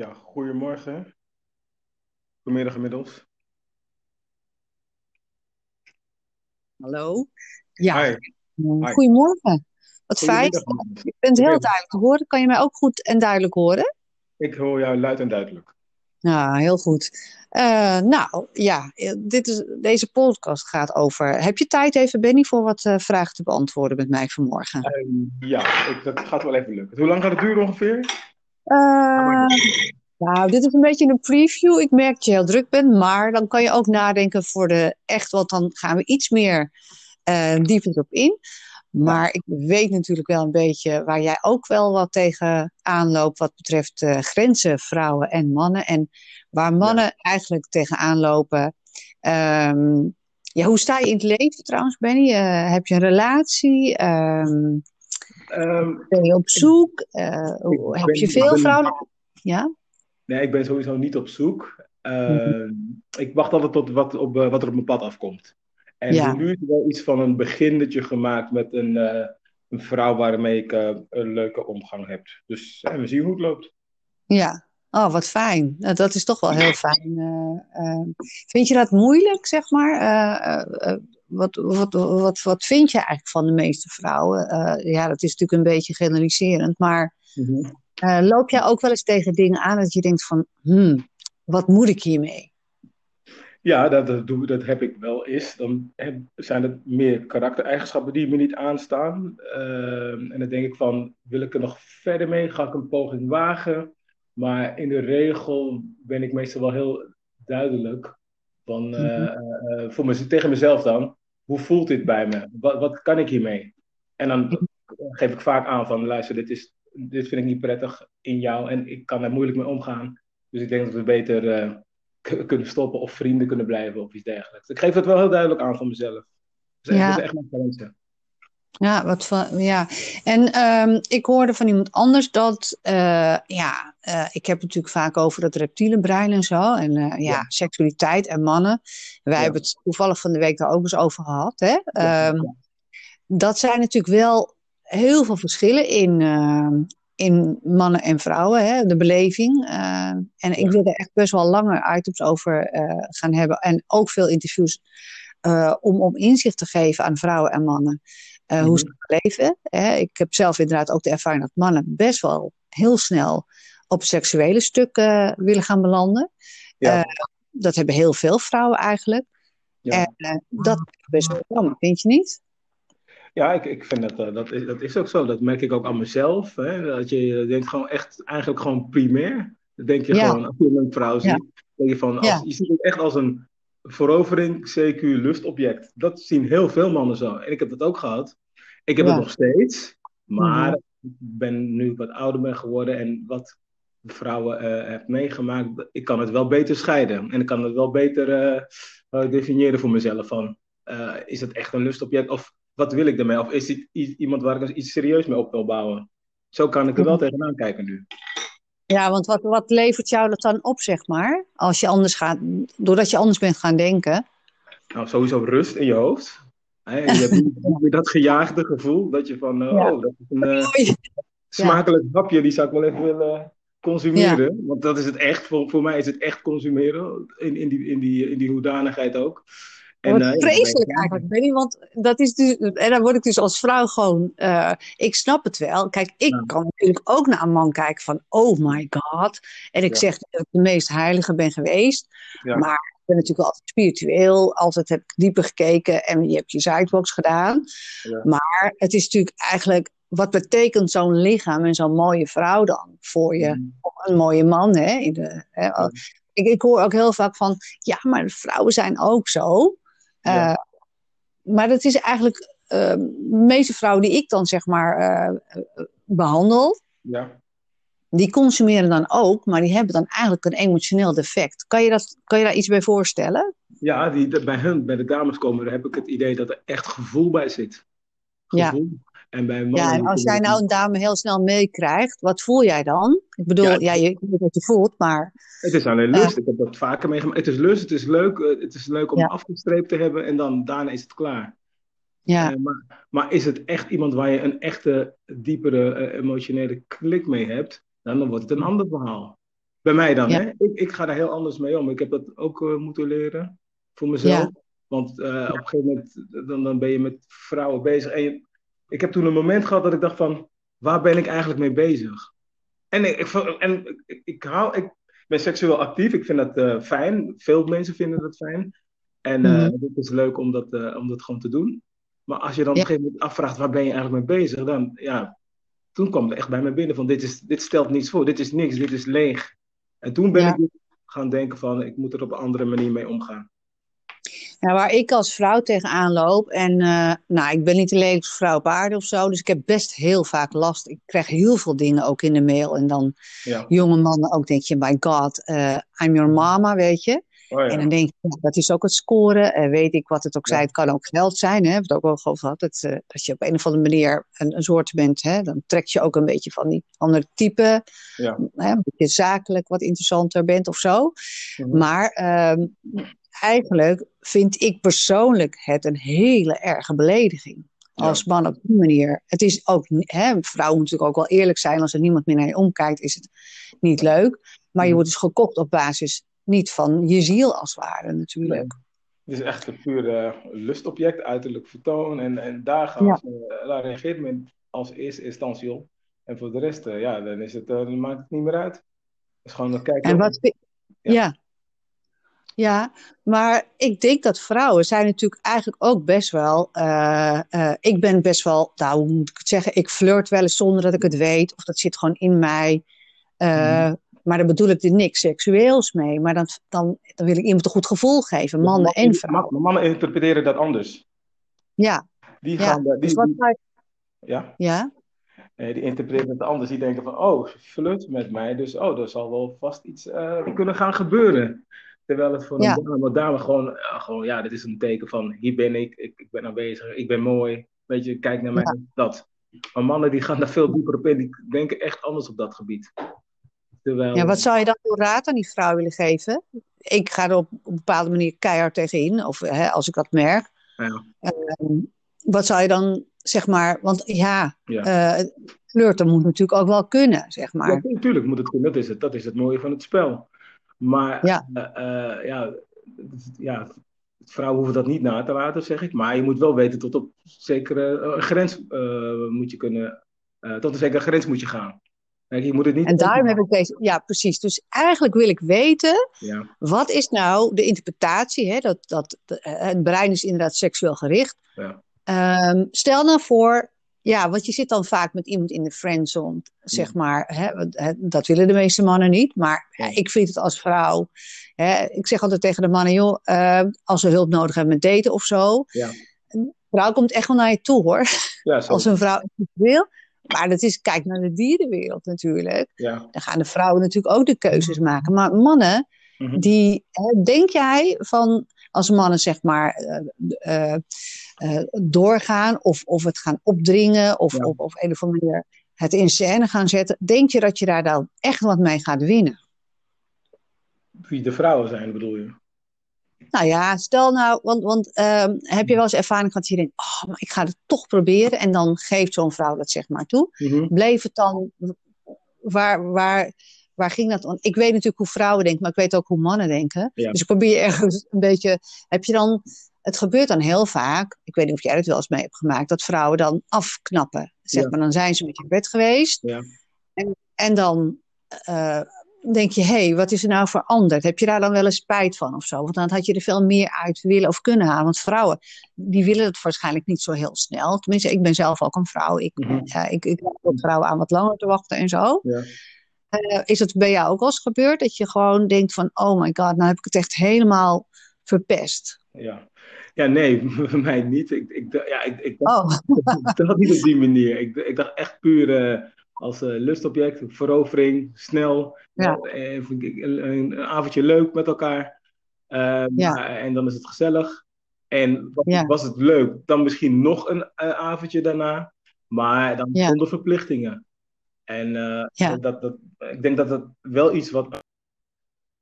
Ja, goedemorgen. Goedemiddag inmiddels. Hallo. Ja, Hi. Hi. goedemorgen. Wat fijn. Je bent heel duidelijk te horen. Kan je mij ook goed en duidelijk horen? Ik hoor jou luid en duidelijk. Nou, heel goed. Eh, nou, ja, eh, dit is, deze podcast gaat over. Heb je tijd even, Benny, voor wat eh, vragen te beantwoorden met mij vanmorgen? Ehm, ja, ik, dat gaat wel even lukken. Hoe lang gaat het duren ongeveer? Nou, dit is een beetje een preview. Ik merk dat je heel druk bent, maar dan kan je ook nadenken voor de echt, want dan gaan we iets meer dieper op in. Maar ik weet natuurlijk wel een beetje waar jij ook wel wat tegen aanloopt wat betreft eh, grenzen vrouwen en mannen. En waar mannen eigenlijk tegenaan lopen. Ehm, ja, hoe sta je in het leven trouwens, Benny? Eh, heb je een relatie? Ehm, Ehm, ben je op zoek? Heb je veel vrouwen? Ja? Nee, ik ben sowieso niet op zoek. Mhm. Ehm, Ik wacht altijd tot wat, op, eh, wat er op mijn pad afkomt. En Ja. nu is er wel iets van een beginnetje gemaakt met een, eh, een vrouw waarmee ik eh, een leuke omgang heb. Dus we zien hoe het loopt. Ja, oh, wat fijn. Nou, dat is toch wel heel fijn. Vind je dat moeilijk, zeg maar? Wat, wat, wat, wat vind je eigenlijk van de meeste vrouwen? Ja, dat is natuurlijk een beetje generaliserend, maar eh, loop jij ook wel eens tegen dingen aan dat je denkt van, hmm, wat moet ik hiermee? Ja, dat, dat, doe, dat heb ik wel eens. Dan heb- zijn het meer karaktereigenschappen die me niet aanstaan. Ehm, en dan denk ik van, wil ik er nog verder mee? Ga ik een poging wagen? Maar in de regel ben ik meestal wel heel duidelijk. Van, Mhm. eh, eh, voor me, tegen mezelf dan, hoe voelt dit bij me? Wat, wat kan ik hiermee? En dan geef ik vaak aan van, luister, dit, is, dit vind ik niet prettig in jou en ik kan daar moeilijk mee omgaan. Dus ik denk dat we beter eh, kunnen stoppen of vrienden kunnen blijven of iets dergelijks. Ik geef het wel heel duidelijk aan van mezelf. Dat is, Ja. dat is echt mijn grenzen. Ja, wat van, ja. En ehm, ik hoorde van iemand anders dat, eh, ja, eh, ik heb het natuurlijk vaak over dat reptiele brein en zo. En ja, Ja. seksualiteit en mannen. Wij Ja. hebben het toevallig van de week daar ook eens over gehad. Hè? Ehm, ja. dat zijn natuurlijk wel heel veel verschillen in, ehm, in mannen en vrouwen, hè? de beleving. Eh, en ik wil er echt best wel langer items over eh, gaan hebben. En ook veel interviews eh, om, om inzicht te geven aan vrouwen en mannen. Hoe Mhm. ze leven. Hè? Ik heb zelf inderdaad ook de ervaring dat mannen best wel heel snel op seksuele stuk eh, willen gaan belanden. Ja. Dat hebben heel veel vrouwen eigenlijk. Ja. En dat is best wel jammer, vind je niet? Ja, ik, ik vind dat, eh, dat, is, dat is ook zo. Dat merk ik ook aan mezelf. Hè? Dat je denkt gewoon echt, eigenlijk gewoon primair. Dan denk je Ja. gewoon, als je een vrouw ziet, Ja. denk je van, als, Ja. je ziet het echt als een verovering, CQ, lustobject. Dat zien heel veel mannen zo. En ik heb dat ook gehad. Ik heb het nog steeds. Maar Mhm. ik ben nu wat ouder ben geworden en wat vrouwen eh heb meegemaakt, ik kan het wel beter scheiden. En ik kan het wel beter eh, definiëren voor mezelf van, is het echt een lustobject of wat wil ik ermee? Of is het i- iemand waar ik iets serieus mee op wil bouwen? Zo kan ik er wel tegenaan kijken nu. Ja, want wat, wat levert jou dat dan op, zeg maar? Als je anders gaat, doordat je anders bent gaan denken. Nou, sowieso rust in je hoofd. Je hebt meer dat gejaagde gevoel dat je van, Ja. oh, dat is een eh, smakelijk hapje, die zou ik wel even willen consumeren. Want dat is het echt, voor, voor mij is het echt consumeren, in, in, die, in, die, in die hoedanigheid ook. En, wat eh, vreselijk eigenlijk, Benny, want dat is dus, en dan word ik dus als vrouw gewoon, eh, ik snap het wel. Kijk, ik Ja. kan natuurlijk ook naar een man kijken van, oh my god. En ik Ja. zeg dat ik de meest heilige ben geweest, Ja. maar ik ben natuurlijk altijd spiritueel, altijd heb ik dieper gekeken en je hebt je sidebox gedaan. Maar het is natuurlijk eigenlijk, wat betekent zo'n lichaam en zo'n mooie vrouw dan voor je? Mm. Of een mooie man, hè? In de, hè? Ik, ik hoor ook heel vaak van, ja, maar vrouwen zijn ook zo. Ja. Eh, maar dat is eigenlijk, eh, de meeste vrouwen die ik dan zeg maar eh, eh, behandel, ja. die consumeren dan ook, maar die hebben dan eigenlijk een emotioneel defect. Kan je, dat, kan je daar iets bij voorstellen? Ja, die, bij hun, bij de dames komen, daar heb ik het idee dat er echt gevoel bij zit. Ja. En bij mannen. Ja, en als jij nou een dame heel snel meekrijgt, wat voel jij dan? Ik bedoel, Ja. ja, je weet wat je voelt, maar Het is alleen lust. Ik heb dat vaker meegemaakt. Het is lust, het is leuk. eh, Het is leuk om Ja. afgestreept te hebben en dan daarna is het klaar. ja, Eh, maar, maar is het echt iemand waar je een echte, diepere, eh, emotionele klik mee hebt? Dan, dan wordt het een ander verhaal. Bij mij dan, Ja. hè? Ik, ik ga daar heel anders mee om. Ik heb dat ook eh, moeten leren voor mezelf. Want eh, op een gegeven moment dan, dan ben je met vrouwen bezig. En je- ik heb toen een moment gehad dat ik dacht van, waar ben ik eigenlijk mee bezig? En ik, en ik, ik, hou, ik ben seksueel actief. Ik vind dat eh, fijn. Veel mensen vinden dat fijn. En Mhm. het is leuk om dat, eh, om dat gewoon te doen. Maar als je dan op een gegeven moment afvraagt, waar ben je eigenlijk mee bezig? Dan, ja, toen kwam het echt bij me binnen van, dit, is, dit stelt niets voor. Dit is niks, dit is leeg. En toen ben Ja. ik dus gaan denken van, ik moet er op een andere manier mee omgaan. Nou, waar ik als vrouw tegenaan loop, en eh, nou, ik ben niet de lelijkste vrouw op aarde of zo, dus ik heb best heel vaak last. Ik krijg heel veel dingen ook in de mail. En dan Ja. jonge mannen ook, denk je, my god, eh, I'm your mama, weet je. Oh, ja. En dan denk je, dat is ook het scoren. Eh, weet ik wat het ook Ja. zei, het kan ook geld zijn. Hè? We hebben het ook wel gehad. Dat, eh, dat je op een of andere manier een, een soort bent. Hè? Dan trek je ook een beetje van die andere type. Ja. Hè? Een beetje zakelijk wat interessanter bent of zo. Mhm. Maar ehm, eigenlijk vind ik persoonlijk het een hele erge belediging. Als man op die manier. Het is ook, hè, vrouwen moeten natuurlijk ook wel eerlijk zijn. Als er niemand meer naar je omkijkt, is het niet leuk. Maar je Mhm. wordt dus gekocht op basis niet van je ziel als ware natuurlijk. Het is echt een puur eh, lustobject, uiterlijk vertoon. En, en daar, gaan Ja. ze, eh, daar reageert men als eerste instantie op. En voor de rest, eh, ja, dan, is het, dan maakt het niet meer uit. Het is gewoon kijken. En wat ja. Ja. maar ik denk dat vrouwen zijn natuurlijk eigenlijk ook best wel. eh, eh, ik ben best wel, nou hoe moet ik het zeggen? Ik flirt wel eens zonder dat ik het weet, of dat zit gewoon in mij. Eh, Mhm. Maar dan bedoel ik er niks seksueels mee. Maar dan, dan, dan wil ik iemand een goed gevoel geven, mannen en vrouwen. Mannen interpreteren dat anders. Ja, Die ja. gaan, die, Dus wat die- ja, ja, eh, die interpreteren het anders. Die denken van, oh, flirt met mij. Dus, oh, er zal wel vast iets kunnen gaan gebeuren. Terwijl het voor Ja. een dame, dame gewoon, eh, gewoon, ja, dit is een teken van, hier ben ik, ik, ik ben aanwezig, ik ben mooi. Weet je, kijk naar mij, Ja. dat. Maar mannen die gaan daar veel dieper op in, die denken echt anders op dat gebied. Terwijl, ja, wat zou je dan voor raad aan die vrouw willen geven? Ik ga er op, op een bepaalde manier keihard tegenin, of hè, als ik dat merk. Ja. Ehm, wat zou je dan, zeg maar, want ja, ja. eh flirten moet natuurlijk ook wel kunnen, zeg Ja, maar. natuurlijk moet het kunnen. Dat is het, dat is het mooie van het spel. Maar Ja. eh, eh, ja, ja, vrouwen hoeven dat niet na te laten, zeg ik. Maar je moet wel weten tot op zekere eh, grens moet je kunnen, tot een zekere grens moet je gaan. Kijk, je moet het niet. En daarom heb ik deze, ja, precies. Dus eigenlijk wil ik weten, Ja, wat is nou de interpretatie? Hè? Dat, dat, het brein is inderdaad seksueel gericht. Ja. Ehm, stel nou voor, ja, want je zit dan vaak met iemand in de friendzone, zeg maar. Hè? Dat willen de meeste mannen niet, maar ik vind het als vrouw. Hè, ik zeg altijd tegen de mannen, joh, eh, als ze hulp nodig hebben met daten of zo. Ja. Een vrouw komt echt wel naar je toe hoor. ja. Als een vrouw wil. Maar dat is, kijk naar de dierenwereld natuurlijk. ja. Dan gaan de vrouwen natuurlijk ook de keuzes maken. Maar mannen, Mhm. die, hè, denk jij van, als mannen zeg maar eh, eh, eh, doorgaan of, of het gaan opdringen of Ja. op, op een of andere manier het in scène gaan zetten, denk je dat je daar dan echt wat mee gaat winnen? Wie de vrouwen zijn, bedoel je? Nou ja, stel nou, want, want ehm, heb je wel eens ervaring gehad dat je denkt, oh, maar ik ga het toch proberen en dan geeft zo'n vrouw dat zeg maar toe. Mhm. Bleef het dan, waar, waar, waar ging dat? Want ik weet natuurlijk hoe vrouwen denken, maar ik weet ook hoe mannen denken. Ja. Dus ik probeer ergens een beetje, heb je dan, het gebeurt dan heel vaak, ik weet niet of jij het wel eens mee hebt gemaakt, dat vrouwen dan afknappen. Zeg Ja. maar, dan zijn ze met je bed geweest Ja. en, en dan eh, denk je, hé, hey, wat is er nou veranderd? Heb je daar dan wel eens spijt van of zo? Want dan had je er veel meer uit willen of kunnen halen. Want vrouwen, die willen het waarschijnlijk niet zo heel snel. Tenminste, ik ben zelf ook een vrouw. Ik, ja, ik, ik vrouwen aan wat langer te wachten en zo. Ja. Eh, is het bij jou ook wel eens gebeurd? Dat je gewoon denkt van, oh my god, nou heb ik het echt helemaal verpest. Ja. Ja, nee, bij mij niet. Ik, ik, ja, ik, ik dacht Oh, dacht niet op die manier. Ik, ik dacht echt puur eh, als eh, lustobject, verovering, snel. Ja. Eh, even een, een, een avondje leuk met elkaar. Ja. En dan is het gezellig. En was, Ja. was het leuk, dan misschien nog een eh, avondje daarna. Maar dan zonder verplichtingen. En eh, dat, dat, ik denk dat dat wel iets wat we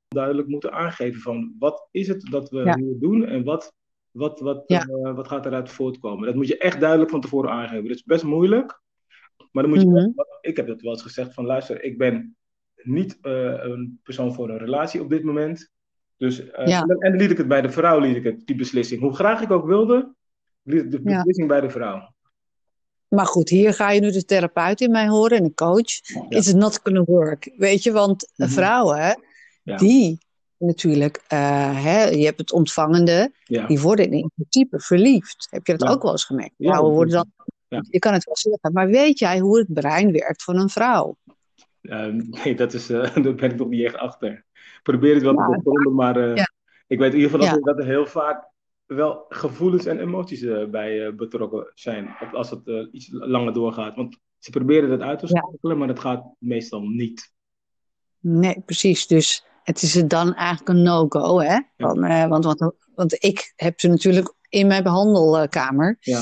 duidelijk moeten aangeven van wat is het dat we Ja. hier doen en wat, wat, wat, Ja. eh, wat gaat eruit voortkomen. Dat moet je echt duidelijk van tevoren aangeven. Dat is best moeilijk, maar dan moet je Mhm. ik heb dat wel eens gezegd van luister, ik ben niet een persoon voor een relatie op dit moment. Dus, Ja. en, en liet ik het bij de vrouw, liet ik het, die beslissing. Hoe graag ik ook wilde, liet ik de Ja. beslissing bij de vrouw. Maar goed, hier ga je nu de therapeut in mij horen en de coach. It's not gonna work. Weet je, want Mhm. vrouwen, die natuurlijk, eh, hè, je hebt het ontvangende, Ja. die worden in principe verliefd. Heb je dat Ja. ook wel eens gemerkt? Ja, Vrouwen worden dan, je kan het wel zeggen, maar weet jij hoe het brein werkt van een vrouw? Ehm, nee, dat is, eh, daar ben ik nog niet echt achter. Ik probeer het wel te doorgronden, maar eh, ik weet in ieder geval dat, er, heel vaak wel gevoelens en emoties bij betrokken zijn. Als het iets langer doorgaat. Want ze proberen dat uit te schakelen, maar dat gaat meestal niet. Nee, precies. Dus het is het dan eigenlijk een no-go, hè? Van, eh, want, want, want ik heb ze natuurlijk in mijn behandelkamer. Ja.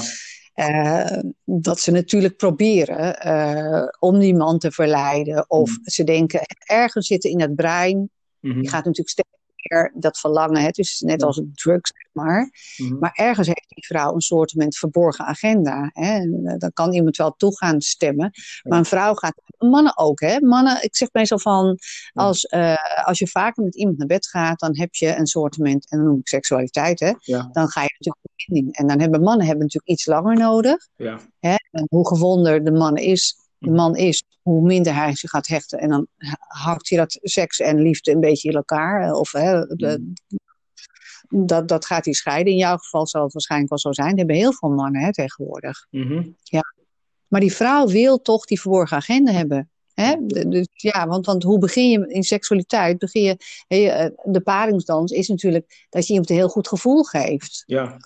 eh, dat ze natuurlijk proberen eh, om die man te verleiden. Of Mm. ze denken ergens zitten in het brein. Mhm. Die gaat natuurlijk steeds meer dat verlangen. Het is net als een drug, zeg maar. Mhm. Maar ergens heeft die vrouw een soort verborgen agenda. Hè? En, dan kan iemand wel toe gaan stemmen. Maar een vrouw gaat. Mannen ook, hè? Mannen, ik zeg meestal van. Als, eh, als je vaker met iemand naar bed gaat, dan heb je een soort. En dan noem ik seksualiteit, hè? Ja, Dan ga je natuurlijk. En dan hebben mannen hebben natuurlijk iets langer nodig. ja. Hè? En hoe gewonder de man is, de man is, hoe minder hij zich gaat hechten. En dan hakt hij dat seks en liefde een beetje in elkaar. Of hè, de, dat, dat gaat hij scheiden. In jouw geval zal het waarschijnlijk wel zo zijn. Er hebben heel veel mannen hè, tegenwoordig. Mhm. Maar die vrouw wil toch die verborgen agenda hebben. Hè? Dus, ja, want, want hoe begin je in seksualiteit? Begin je, eh, de paringsdans is natuurlijk dat je iemand een heel goed gevoel geeft. ja.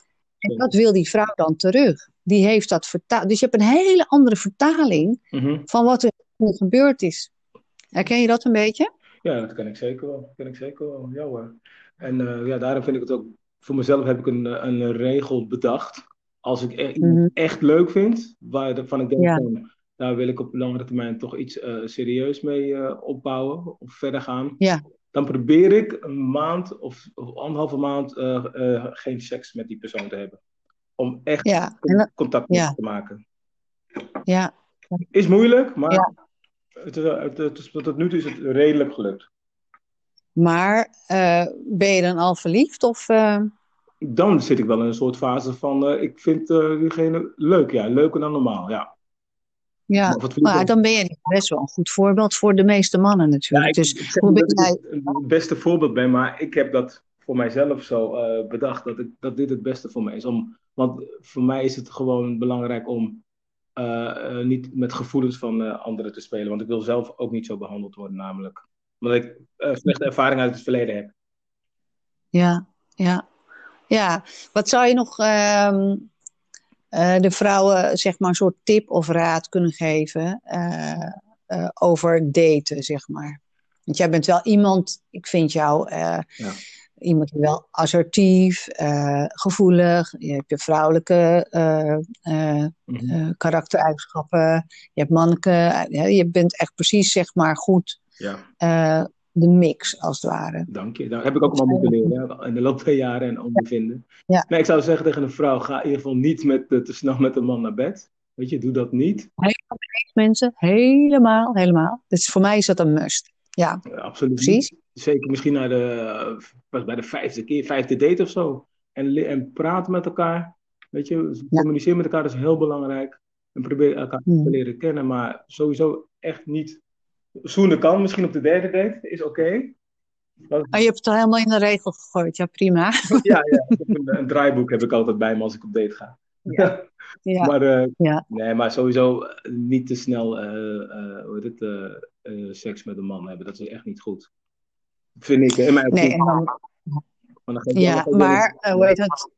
En dat wil die vrouw dan terug. Die heeft dat vertaald. Dus je hebt een hele andere vertaling Mhm. van wat er gebeurd is. Herken je dat een beetje? Ja, dat kan ik zeker wel. Dat kan ik zeker wel. Ja hoor. En eh, ja, daarom vind ik het ook. Voor mezelf heb ik een, eh, een regel bedacht. Als ik e- Mhm. echt leuk vind, waarvan ik denk Ja. van, daar wil ik op langere termijn toch iets eh, serieus mee opbouwen of verder gaan. Ja. Dan probeer ik een maand of, of anderhalve maand eh, eh, geen seks met die persoon te hebben. Om echt Ja, dat- contact met ja. te maken. ja. Is moeilijk, maar Ja. het, is- het, tot nu toe is het redelijk gelukt. Maar eh, ben je dan al verliefd? Of, eh, dan zit ik wel in een soort fase van, eh, ik vind eh, diegene leuk, ja, leuker dan normaal, ja. Ja, Maar dan ben je best wel een goed voorbeeld voor de meeste mannen Ja, natuurlijk. ik, dus ik zeg hoe ben jij... ik het beste voorbeeld ben, maar ik heb dat voor mijzelf zo eh, bedacht, dat, ik, dat dit het beste voor mij is. Om, want voor mij is het gewoon belangrijk om eh, eh, niet met gevoelens van anderen te spelen, want ik wil zelf ook niet zo behandeld worden, namelijk. Omdat ik slechte ervaring uit het verleden heb. Ja, ja. Ja, wat zou je nog ehm, eh, de vrouwen, zeg maar, een soort tip of raad kunnen geven eh, eh, over daten, zeg maar? Want jij bent wel iemand, ik vind jou Ja. iemand die wel assertief, gevoelig, je hebt je vrouwelijke Mhm. karaktereigenschappen, je hebt mannelijke, je bent echt precies, zeg maar, goed Ja, de mix, als het ware. dank je. Dat heb ik ook allemaal moeten leren hè, in de loop der jaren en ondervinden. Ja. Nee, ik zou zeggen tegen een vrouw, ga in ieder geval niet met, eh, te snel met een man naar bed. Weet je, doe dat niet. mensen. Helemaal, helemaal. Dus voor mij is dat een must. Ja, Ja, absoluut Precies. Zeker misschien naar de, eh, pas bij de vijfde keer, vijfde date of zo. En, en praten met elkaar. Weet je, dus Ja. communiceren met elkaar is heel belangrijk. En probeer elkaar te leren kennen, maar sowieso echt niet. Zoenen kan misschien op de derde date, is oké. Dat- maar je hebt het al helemaal in de regel gegooid. Ja, prima. ja, ja. Een, een draaiboek heb ik altijd bij me als ik op date ga. Ja. Ja, maar, eh, Ja. nee, maar sowieso eh, niet te snel hoe heet het, eh, seks met een man hebben. Dat is echt niet goed. Vind ik. In mijn nee, en dan, Maar dan ja maar hoe heet het?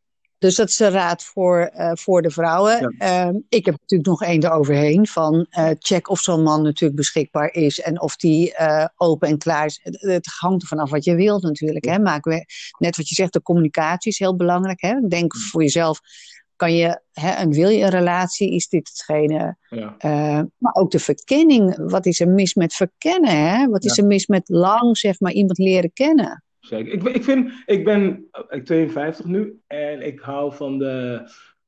Dus dat is de raad voor, eh, voor de vrouwen. Ja. Ehm, ik heb natuurlijk nog één eroverheen van eh, check of zo'n man natuurlijk beschikbaar is en of die eh, open en klaar is. Het, het hangt ervan af wat je wilt natuurlijk. Hè? Maak we, net wat je zegt, de communicatie is heel belangrijk. Hè? Denk voor jezelf, kan je, hè, en wil je een relatie? Is dit hetgene? Ja. Maar ook de verkenning. Wat is er mis met verkennen? Hè? Wat is er mis met lang, zeg maar, iemand leren kennen? Zeker. Ik, ik, vind, ik ben eh, 52 nu en ik hou van de,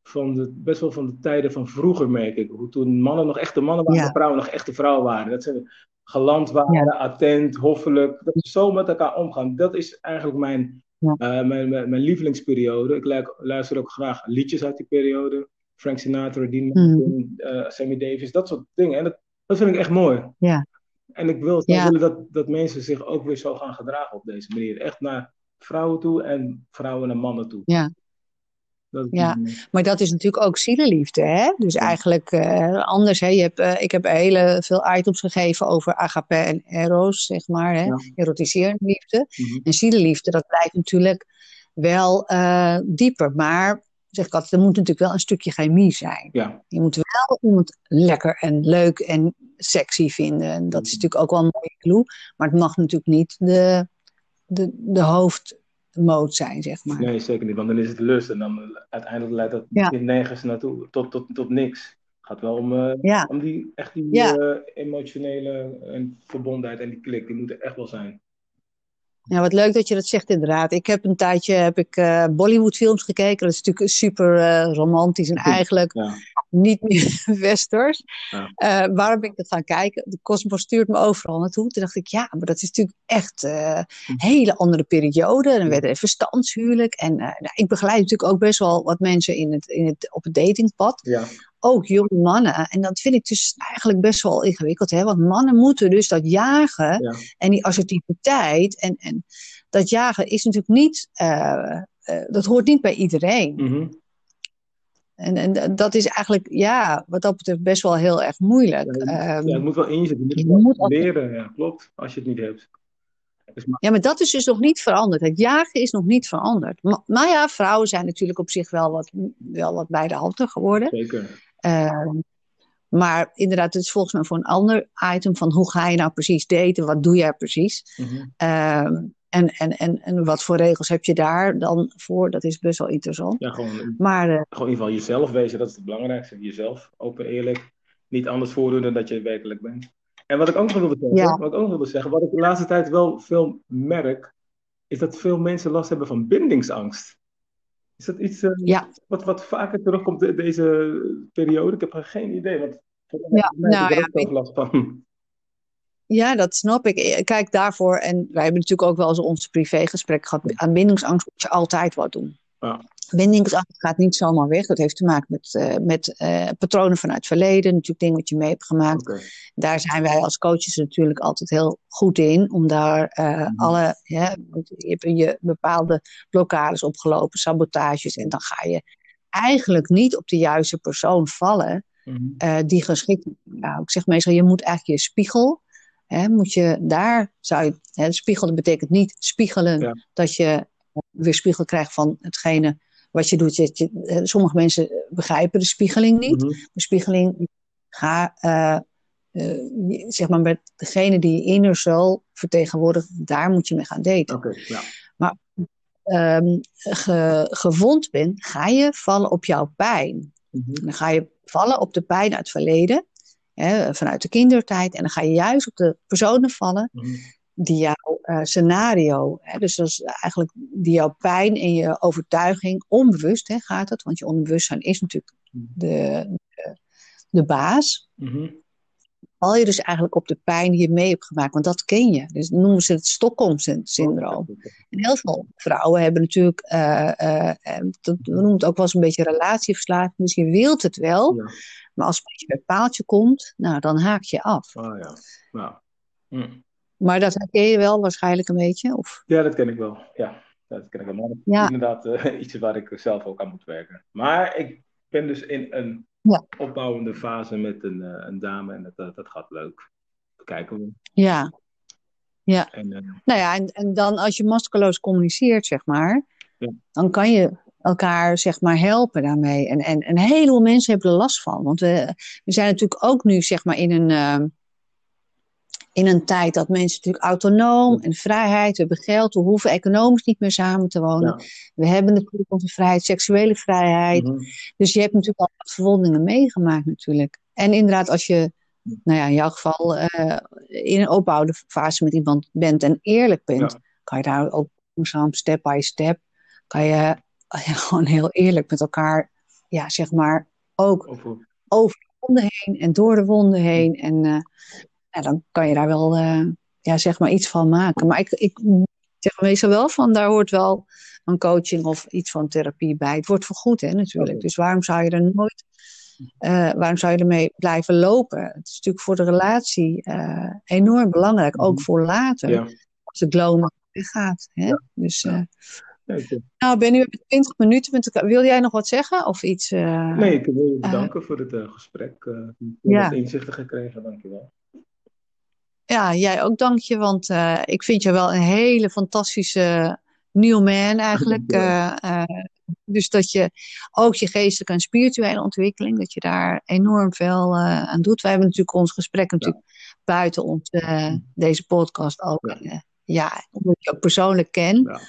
van de, best wel van de tijden van vroeger, merk ik. Hoe toen mannen nog echte mannen waren Ja. en vrouwen nog echte vrouwen waren. Dat zijn, geland waren, attent, hoffelijk. Dat we zo met elkaar omgaan. Dat is eigenlijk mijn, ja. mijn, mijn, mijn, lievelingsperiode. Ik luister ook graag liedjes uit die periode. Frank Sinatra, Dean Martin, mm. Sammy Davis, dat soort dingen. En dat, dat vind ik echt mooi. Ja. En ik wil ja. dat, dat mensen zich ook weer zo gaan gedragen op deze manier. Echt naar vrouwen toe en vrouwen naar mannen toe. Ja. ja, maar dat is natuurlijk ook zielenliefde, hè? Dus eigenlijk uh, anders, hè? Je hebt, uh, ik heb hele veel items gegeven over agape en eros, zeg maar, hè? Ja. Erotiserende liefde. Mm -hmm. En zielenliefde, dat blijft natuurlijk wel uh, dieper. Maar zeg ik altijd, er moet natuurlijk wel een stukje chemie zijn. Ja. Je moet wel iemand lekker en leuk en sexy vinden. En dat is mm. natuurlijk ook wel een mooie clue. Maar het mag natuurlijk niet de, de, de hoofdmoot zijn, zeg maar. Nee, zeker niet. Want dan is het lust. En dan uiteindelijk leidt dat ja. nergens naartoe. Tot, tot, tot niks. Het gaat wel om, uh, ja. om die, echt die ja. uh, emotionele en verbondenheid en die klik. Die moet er echt wel zijn. Ja, wat leuk dat je dat zegt inderdaad. Ik heb een tijdje heb ik, uh, Bollywood-films gekeken. Dat is natuurlijk super uh, romantisch en eigenlijk ja. niet meer westers. Ja. Uh, waarom ben ik dat gaan kijken? De Cosmos stuurt me overal naartoe. Toen dacht ik, ja, maar dat is natuurlijk echt een hele andere periode. Dan werd er verstandshuwelijk. En nou, ik begeleid natuurlijk ook best wel wat mensen in het, in het, op het datingpad. Ja ook jonge mannen. En dat vind ik dus eigenlijk best wel ingewikkeld. Hè? Want mannen moeten dus dat jagen ja. en die assertiviteit. En, en dat jagen is natuurlijk niet, uh, uh, dat hoort niet bij iedereen. Mm -hmm. En, en dat is eigenlijk, ja, wat dat betreft best wel heel erg moeilijk. Ja, het moet wel inzetten. Je moet, je moet leren, ja, klopt, als je het niet hebt. Dus maar... Ja, maar dat is dus nog niet veranderd. Het jagen is nog niet veranderd. Maar, maar ja, vrouwen zijn natuurlijk op zich wel wat, wel wat bij de handen geworden. Zeker. Uh, maar inderdaad, het is volgens mij voor een ander item van hoe ga je nou precies daten? Wat doe jij precies? Mm -hmm. uh, en, en, en, en wat voor regels heb je daar dan voor? Dat is best wel interessant. Ja, gewoon, maar, uh, gewoon in ieder geval jezelf wezen, dat is het belangrijkste. Jezelf, open, eerlijk. Niet anders voordoen dan dat je werkelijk bent. En wat ik ook nog wilde zeggen, Ja. wat ik ook nog wilde zeggen, wat ik de laatste tijd wel veel merk, is dat veel mensen last hebben van bindingsangst. Is dat iets uh, Ja. wat, wat vaker terugkomt de- deze periode? Ik heb er geen idee. Want Ja, mij nou er ja, ook last van. Ja, dat snap ik. Eh, Kijk, daarvoor, en wij hebben natuurlijk ook wel eens onze privégesprek gehad. Aan bindingsangst moet je altijd wat doen. Ja. Bindingsangst gaat niet zomaar weg. Dat heeft te maken met, uh, met uh, patronen vanuit het verleden. Natuurlijk dingen wat je mee hebt gemaakt. Daar zijn wij als coaches natuurlijk altijd heel goed in. Om daar uh, Mhm. alle, ja, je hebt je bepaalde blokkades opgelopen, sabotages. En dan ga je eigenlijk niet op de juiste persoon vallen Mhm. die geschikt is. Nou, ik zeg meestal, je moet eigenlijk je spiegel, hè, moet je daar, zou je, hè, spiegel dat betekent niet spiegelen Ja. dat je weer spiegel krijgt van hetgene wat je doet. Je, je, eh, sommige mensen begrijpen de spiegeling niet. Mhm. De spiegeling, ga, uh, uh, zeg maar, met degene die je inner soul vertegenwoordigt, daar moet je mee gaan daten. Ja. Maar um, ge, gewond bent, ga je vallen op jouw pijn. Mhm. Dan ga je vallen op de pijn uit het verleden, hè, vanuit de kindertijd. En dan ga je juist op de personen vallen Mhm. Die jouw uh, scenario, hè, dus dat is eigenlijk die jouw pijn en je overtuiging, onbewust hè, gaat het, want je onbewustzijn is natuurlijk de, de, de baas. Mhm. Val je dus eigenlijk op de pijn die je mee hebt gemaakt, want dat ken je. Dus noemen ze het Stockholm-syndroom. En heel veel vrouwen hebben natuurlijk, uh, uh, dat, we noemen het ook wel eens een beetje relatieverslaving, dus je wilt het wel, Ja. maar als het een beetje bij het paaltje komt, nou, dan haak je af. Ah ja. Nou. Maar dat herken je wel waarschijnlijk een beetje? Of? Ja, dat ken ik wel. Ja, dat ken ik wel. Maar Ja. inderdaad eh, iets waar ik zelf ook aan moet werken. Maar ik ben dus in een Ja. opbouwende fase met een, eh, een dame en dat, dat, dat gaat leuk. Kijken we. Ja. Ja. En, eh, Nou ja, en, en dan als je maskeloos communiceert, zeg maar, Ja. dan kan je elkaar, zeg maar, helpen daarmee. En, en, en een heleboel mensen hebben er last van. Want we, we zijn natuurlijk ook nu, zeg maar, in een, uh, in een tijd dat mensen natuurlijk autonoom en vrijheid, we hebben geld, we hoeven economisch niet meer samen te wonen. Ja. We hebben natuurlijk onze vrijheid, seksuele vrijheid. mhm. Dus je hebt natuurlijk al wat verwondingen meegemaakt natuurlijk. En inderdaad, als je, nou ja, in jouw geval uh, in een opbouwende fase met iemand bent en eerlijk bent, Ja. kan je daar ook langzaam, step by step, kan je ja, gewoon heel eerlijk met elkaar, ja, zeg maar, ook Over- over de wonden heen en door de wonden heen. En, uh, ja, dan kan je daar wel uh, ja, zeg maar iets van maken. Maar ik, ik zeg meestal wel van, daar hoort wel een coaching of iets van therapie bij. Het wordt vergoed, hè, natuurlijk. Dus waarom zou je er nooit, uh, waarom zou je ermee blijven lopen? Het is natuurlijk voor de relatie uh, enorm belangrijk, ook voor later. Ja. Als het loon weggaat. Hè? Ja. Dus, uh, nou, ben nu op 20 minuten. Wil jij nog wat zeggen? Of iets? nee, ik wil je bedanken voor het gesprek. Uh, ja. inzichten gekregen, dankjewel. Ja, jij ook dank je, want uh, ik vind je wel een hele fantastische new man eigenlijk. Uh, uh, dus dat je ook je geestelijke en spirituele ontwikkeling, dat je daar enorm veel aan doet. Wij hebben natuurlijk ons gesprek natuurlijk buiten ons, deze podcast ook. Ja. ja, omdat ik je ook persoonlijk ken,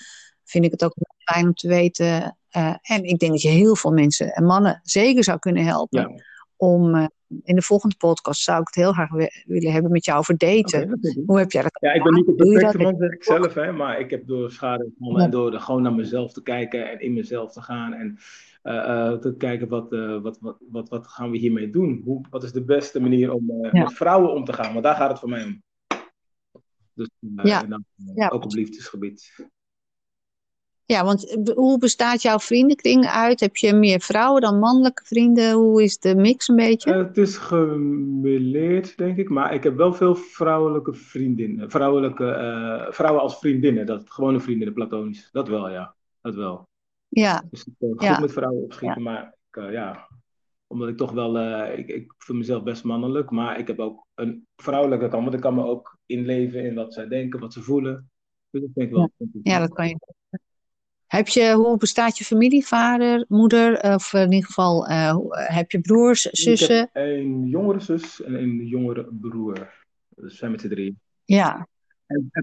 vind ik het ook fijn om te weten. en ik denk dat je heel veel mensen en mannen zeker zou kunnen helpen om in de volgende podcast zou ik het heel graag willen hebben met jou over daten. Hoe heb jij dat Ja, ik ben niet de perfecte man, zeg ik zelf, hè, maar ik heb door schade ja. en door gewoon naar mezelf te kijken en in mezelf te gaan en uh, uh, te kijken wat, uh, wat, wat, wat, wat gaan we hiermee doen? Hoe, wat is de beste manier om ja. met vrouwen om te gaan? Want daar gaat het voor mij om. Dus ja. dan, ja. ook op liefdesgebied. Ja, want hoe bestaat jouw vriendenkring uit? Heb je meer vrouwen dan mannelijke vrienden? Hoe is de mix een beetje? Uh, het is gemeleerd, denk ik. Maar ik heb wel veel vrouwelijke vriendinnen. Vrouwelijke, uh, vrouwen als vriendinnen. Dat, gewone vriendinnen, platonisch. Dat wel, ja. Dat wel. Ja. Dus ik ben goed ja. met vrouwen opschieten. Ja. Maar ik, uh, ja, omdat ik toch wel... ik, ik vind mezelf best mannelijk. Maar ik heb ook een vrouwelijke kant. Want ik kan me ook inleven in wat zij denken, wat ze voelen. Dus dat vind ik wel... Ja, ja dat kan je heb je, hoe bestaat je familie? Vader, moeder? Of in ieder geval, uh, heb je broers, zussen? Ik heb een jongere zus en een jongere broer. Dus we zijn met z'n drieën. Ja.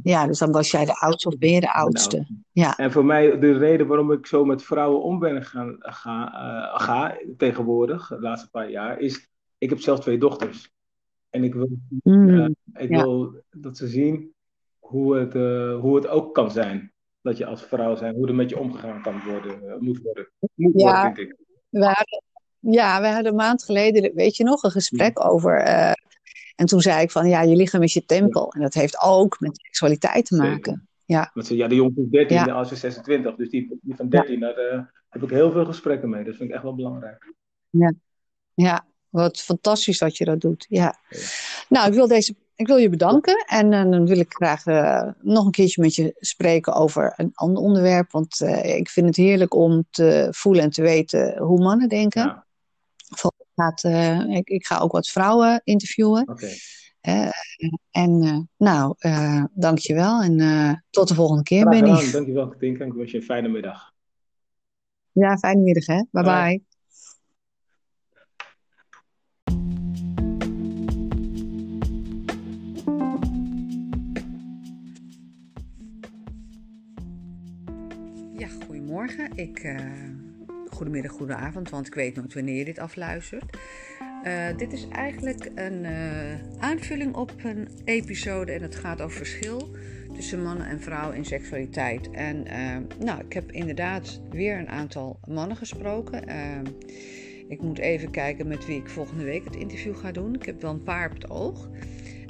ja, dus dan was jij de oudste of ben je de oudste? Ja. En voor mij, de reden waarom ik zo met vrouwen om ben gaan, ga, uh, ga tegenwoordig, de laatste paar jaar, is, ik heb zelf twee dochters. En ik wil, mm, uh, ik ja. wil dat ze zien hoe het, hoe het ook kan zijn dat je als vrouw zijn, hoe er met je omgegaan kan worden, uh, moet worden. Moet ja, worden, vind ik. We hadden, ja, we hadden een maand geleden, weet je nog, een gesprek ja. over. Uh, en toen zei ik van, ja, je lichaam is je tempel. Ja. En dat heeft ook met seksualiteit te maken. Zeker. Ja. Want ze, ja, de jongen is 13, ja. als ze 26. Dus die, die van 13, daar uh, heb ik heel veel gesprekken mee. Dat vind ik echt wel belangrijk. Ja, ja. wat fantastisch dat je dat doet. Ja. Nou, ik wil deze ik wil je bedanken en uh, dan wil ik graag uh, nog een keertje met je spreken over een ander onderwerp. Want uh, ik vind het heerlijk om te voelen en te weten hoe mannen denken. Ja. Gaat, ik, ik, ga ook wat vrouwen interviewen. Okay. en nou, dank je wel en tot de volgende keer, Benny. Dank je wel, Katinka. Ik wens je een fijne middag. Ja, fijne middag hè. Bye bye. bye. Goedemorgen. Ik, uh, goedemiddag, goedenavond, want ik weet nooit wanneer dit afluistert. Uh, dit is eigenlijk een uh, aanvulling op een episode en het gaat over verschil tussen mannen en vrouwen in seksualiteit. En nou, ik heb inderdaad weer een aantal mannen gesproken. ik moet even kijken met wie ik volgende week het interview ga doen. Ik heb wel een paar op het oog.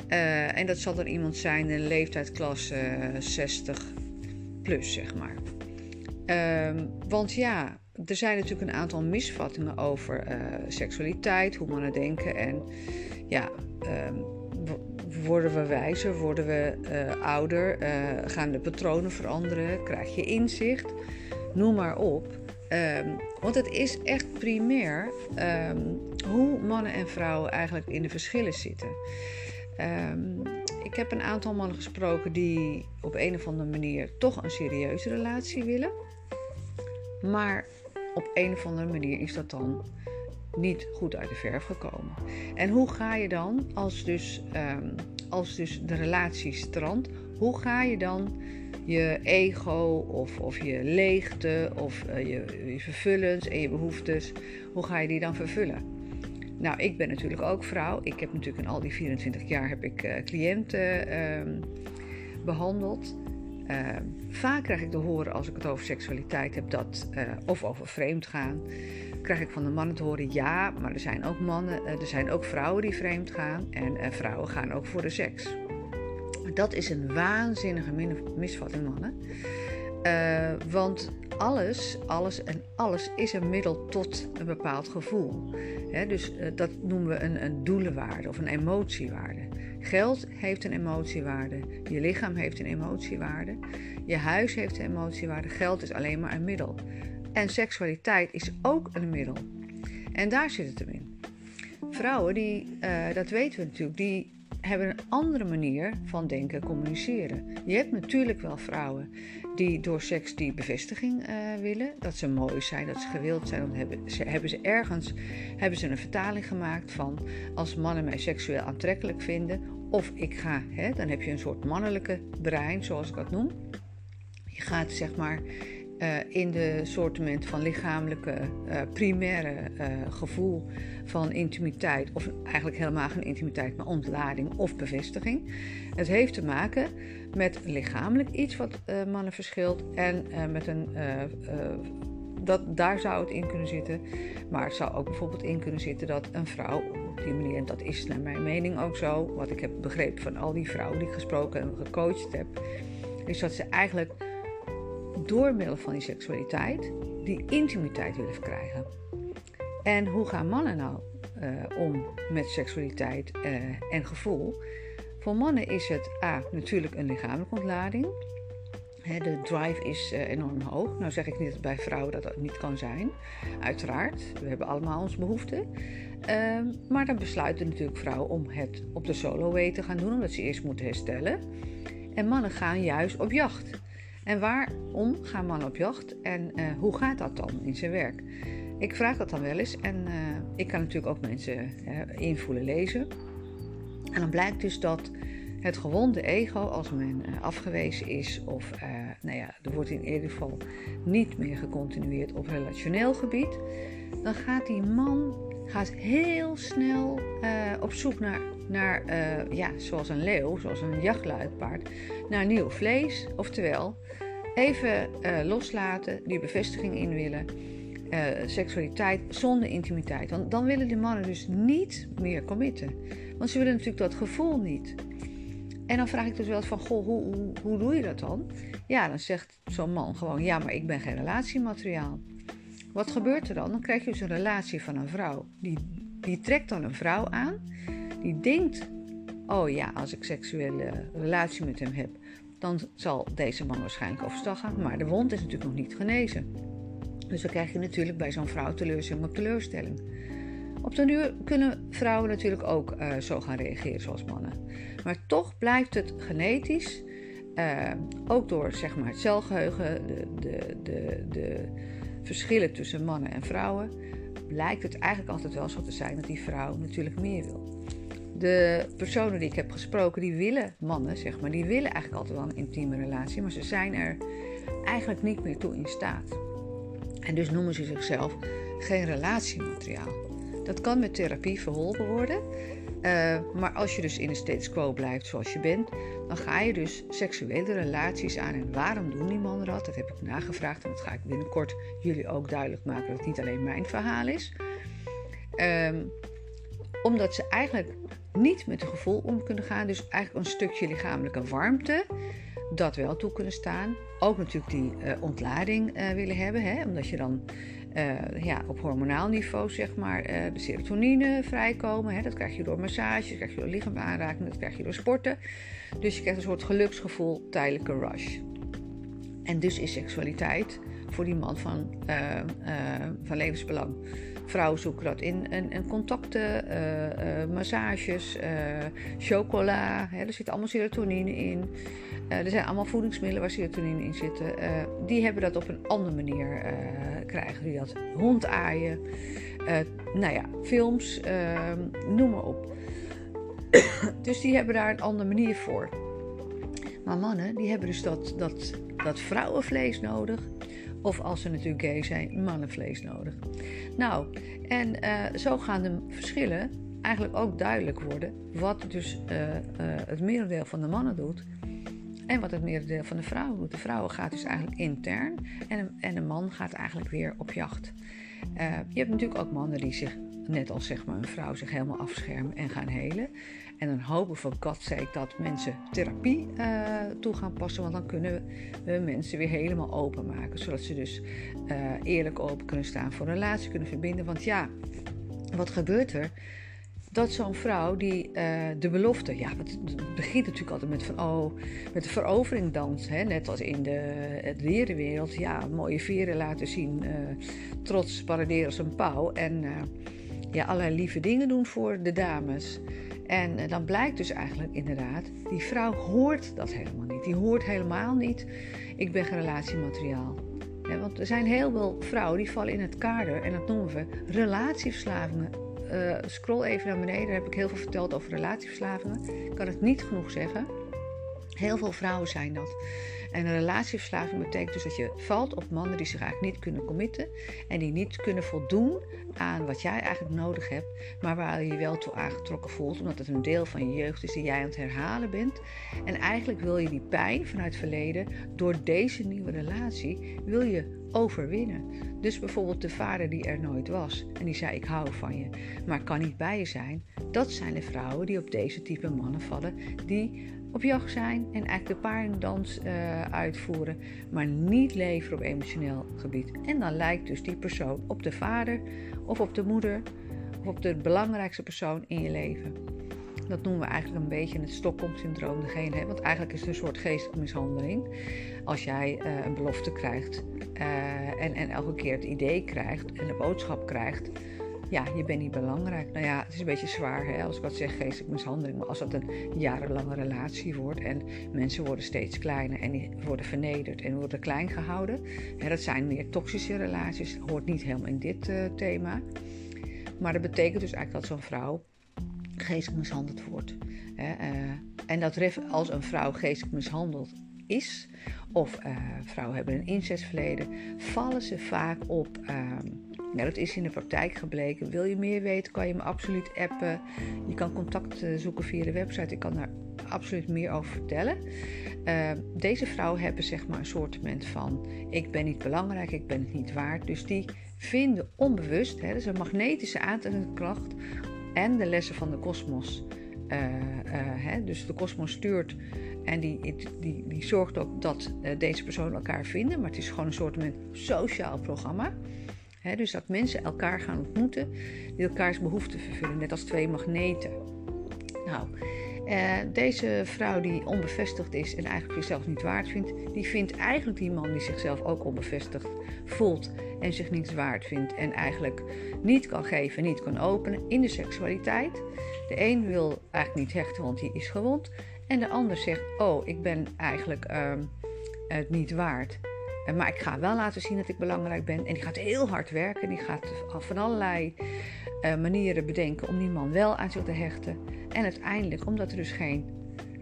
en dat zal er iemand zijn in de leeftijdsklasse 60 plus, zeg maar. Um, want ja, er zijn natuurlijk een aantal misvattingen over uh, seksualiteit, hoe mannen denken. En ja, um, worden we wijzer, worden we uh, ouder, uh, gaan de patronen veranderen, krijg je inzicht, noem maar op. Um, want het is echt primair hoe mannen en vrouwen eigenlijk in de verschillen zitten. ik heb een aantal mannen gesproken die op een of andere manier toch een serieuze relatie willen. Maar op een of andere manier is dat dan niet goed uit de verf gekomen. En hoe ga je dan, als dus, um, als dus de relatie strandt, hoe ga je dan je ego of, of je leegte of uh, je, vervullens en je behoeftes, hoe ga je die dan vervullen? Nou, ik ben natuurlijk ook vrouw. Ik heb natuurlijk in al die 24 jaar heb ik uh, cliënten uh, behandeld. Uh, vaak krijg ik te horen als ik het over seksualiteit heb, dat, uh, of over vreemdgaan, krijg ik van de mannen te horen: ja, maar er zijn ook mannen, er zijn ook vrouwen die vreemd gaan en vrouwen gaan ook voor de seks. Dat is een waanzinnige misvatting, mannen. want alles, alles en alles is een middel tot een bepaald gevoel. dus dat noemen we een, een doelenwaarde of een emotiewaarde. Geld heeft een emotiewaarde, je lichaam heeft een emotiewaarde, je huis heeft een emotiewaarde. Geld is alleen maar een middel. En seksualiteit is ook een middel. En daar zit het hem in. Vrouwen, die, uh, dat weten we natuurlijk, die hebben een andere manier van denken communiceren. Je hebt natuurlijk wel vrouwen die door seks die bevestiging uh, willen. Dat ze mooi zijn, dat ze gewild zijn. Dan hebben ze, hebben ze ergens hebben ze een vertaling gemaakt van als mannen mij seksueel aantrekkelijk vinden. Of ik ga, hè, dan heb je een soort mannelijke brein, zoals ik dat noem. Je gaat zeg maar uh, in de soortement van lichamelijke uh, primaire gevoel van intimiteit, of eigenlijk helemaal geen intimiteit, maar ontlading of bevestiging. Het heeft te maken met lichamelijk iets wat mannen verschilt en met een. dat, daar zou het in kunnen zitten. Maar het zou ook bijvoorbeeld in kunnen zitten dat een vrouw op die manier, en dat is naar mijn mening ook zo, wat ik heb begrepen van al die vrouwen die ik gesproken en gecoacht heb, is dat ze eigenlijk door middel van die seksualiteit die intimiteit willen verkrijgen. En hoe gaan mannen nou om met seksualiteit en gevoel? Voor mannen is het A, natuurlijk een lichamelijke ontlading. de drive is uh, enorm hoog. Nou zeg ik niet dat bij vrouwen dat dat niet kan zijn. Uiteraard, we hebben allemaal onze behoeften. Ehm, maar dan besluiten natuurlijk vrouwen om het op de solo way te gaan doen, omdat ze eerst moeten herstellen. En mannen gaan juist op jacht. En waarom gaan mannen op jacht en uh, hoe gaat dat dan in zijn werk? Ik vraag dat dan wel eens en uh, ik kan natuurlijk ook mensen invoelen lezen. En dan blijkt dus dat het gewonde ego, als men afgewezen is of nou ja, er wordt in ieder geval niet meer gecontinueerd op relationeel gebied, dan gaat die man gaat heel snel op zoek naar, naar ja, zoals een leeuw, zoals een jachtluidpaard, naar nieuw vlees. Oftewel, even uh, loslaten, die bevestiging in willen. Uh, seksualiteit zonder intimiteit. Want dan willen de mannen dus niet meer committen. Want ze willen natuurlijk dat gevoel niet. En dan vraag ik dus wel van, goh, hoe, hoe, hoe doe je dat dan? Ja, dan zegt zo'n man gewoon, ja, maar ik ben geen relatiemateriaal. Wat gebeurt er dan? Dan krijg je dus een relatie van een vrouw. Die, die trekt dan een vrouw aan. Die denkt, oh ja, als ik seksuele relatie met hem heb, dan zal deze man waarschijnlijk overstag. Maar de wond is natuurlijk nog niet genezen. Dus dan krijg je natuurlijk bij zo'n vrouw teleurstelling op teleurstelling. Op de duur kunnen vrouwen natuurlijk ook uh, zo gaan reageren zoals mannen. Maar toch blijft het genetisch, uh, ook door zeg maar, het celgeheugen, de, de, de, de verschillen tussen mannen en vrouwen, blijkt het eigenlijk altijd wel zo te zijn dat die vrouw natuurlijk meer wil de personen die ik heb gesproken, die willen, mannen zeg maar, die willen eigenlijk altijd wel een intieme relatie, maar ze zijn er eigenlijk niet meer toe in staat. En dus noemen ze zichzelf geen relatiemateriaal. Dat kan met therapie verholpen worden. Uh, maar als je dus in de status quo blijft zoals je bent, dan ga je dus seksuele relaties aan. En waarom doen die mannen dat? Dat heb ik nagevraagd en dat ga ik binnenkort jullie ook duidelijk maken dat het niet alleen mijn verhaal is. Um, omdat ze eigenlijk niet met een gevoel om kunnen gaan. Dus eigenlijk een stukje lichamelijke warmte, dat wel toe kunnen staan. Ook natuurlijk die uh, ontlading uh, willen hebben, hè? omdat je dan uh, ja, op hormonaal niveau zeg maar de serotonine vrijkomen. Hè? Dat krijg je door massage, dat krijg je door lichaamaanraking, dat krijg je door sporten. Dus je krijgt een soort geluksgevoel, tijdelijke rush. En dus is seksualiteit voor die man van, van levensbelang. Vrouwen zoeken dat in en, contacten, uh, uh, massages, uh, chocola. Hè, er zit allemaal serotonine in. er zijn allemaal voedingsmiddelen waar serotonine in zitten. die hebben dat op een andere manier krijgen. Die dat hondaaien. nou ja, films, noem maar op. dus die hebben daar een andere manier voor. Maar mannen, die hebben dus dat, dat, dat vrouwenvlees nodig. Of als ze natuurlijk gay zijn, mannenvlees nodig. Nou, en uh, zo gaan de verschillen eigenlijk ook duidelijk worden. Wat dus uh, uh, het merendeel van de mannen doet. En wat het merendeel van de vrouwen doet. De vrouwen gaat dus eigenlijk intern. En, en de man gaat eigenlijk weer op jacht. je hebt natuurlijk ook mannen die zich, net als zeg maar een vrouw, zich helemaal afschermen en gaan helen. En dan hopen voor God's sake dat mensen therapie uh, toe gaan passen. Want dan kunnen we mensen weer helemaal openmaken. Zodat ze dus uh, eerlijk open kunnen staan voor een relatie, kunnen verbinden. Want ja, wat gebeurt er? Dat zo'n vrouw die de belofte, ja, het begint natuurlijk altijd met van oh, met de verovering dans, hè, net als in de, de wereld, ja, mooie veren laten zien, trots paraderen als een pauw en ja, allerlei lieve dingen doen voor de dames. En eh, dan blijkt dus eigenlijk inderdaad, die vrouw hoort dat helemaal niet. Die hoort helemaal niet, ik ben relatiemateriaal. want er zijn heel veel vrouwen die vallen in het kader, en dat noemen we relatieverslavingen. Uh, scroll even naar beneden, daar heb ik heel veel verteld over relatieverslavingen. Ik kan het niet genoeg zeggen. Heel veel vrouwen zijn dat. En een relatieverslaving betekent dus dat je valt op mannen die zich eigenlijk niet kunnen committen en die niet kunnen voldoen aan wat jij eigenlijk nodig hebt, maar waar je je wel toe aangetrokken voelt, omdat het een deel van je jeugd is die jij aan het herhalen bent. En eigenlijk wil je die pijn vanuit het verleden door deze nieuwe relatie wil je overwinnen. Dus bijvoorbeeld de vader die er nooit was en die zei ik hou van je, maar kan niet bij je zijn. Dat zijn de vrouwen die op deze type mannen vallen, die op jacht zijn en eigenlijk de paardendans uh, uitvoeren, maar niet leveren op emotioneel gebied. En dan lijkt dus die persoon op de vader of op de moeder of op de belangrijkste persoon in je leven. Dat noemen we eigenlijk een beetje het Stockholm-syndroom. Degene, want eigenlijk is het een soort geestelijke mishandeling. Als jij uh, een belofte krijgt uh, en, en elke keer het idee krijgt en de boodschap krijgt ja, je bent niet belangrijk. Nou ja, het is een beetje zwaar hè, als ik wat zeg, geestelijke mishandeling. Maar als dat een jarenlange relatie wordt en mensen worden steeds kleiner en worden vernederd en worden klein gehouden. Hè, dat zijn meer toxische relaties, hoort niet helemaal in dit uh, thema. Maar dat betekent dus eigenlijk dat zo'n vrouw geestelijk mishandeld wordt. Hè, uh, en dat als een vrouw geestelijk mishandeld is, of uh, vrouwen hebben een incestverleden, vallen ze vaak op. Nou, dat is in de praktijk gebleken. Wil je meer weten, kan je me absoluut appen. Je kan contact eh, zoeken via de website. Ik kan daar absoluut meer over vertellen. Uh, deze vrouwen hebben zeg maar een soort van: ik ben niet belangrijk, ik ben het niet waard. Dus die vinden onbewust, hè, dus een magnetische aantrekkingskracht en de lessen van de kosmos. Uh, dus de kosmos stuurt en die, die, die zorgt ook dat deze personen elkaar vinden. Maar het is gewoon een soort sociaal programma dus dat mensen elkaar gaan ontmoeten die elkaars behoeften vervullen, net als twee magneten. Nou, eh, deze vrouw die onbevestigd is en eigenlijk zichzelf niet waard vindt, die vindt eigenlijk die man die zichzelf ook onbevestigd voelt en zich niet waard vindt en eigenlijk niet kan geven, niet kan openen in de seksualiteit. De een wil eigenlijk niet hechten, want hij is gewond. En de ander zegt: Oh, ik ben eigenlijk uh, het niet waard. Eh, maar ik ga wel laten zien dat ik belangrijk ben. En die gaat heel hard werken. Die gaat van allerlei uh, manieren bedenken om die man wel aan zich te hechten. En uiteindelijk, omdat er dus geen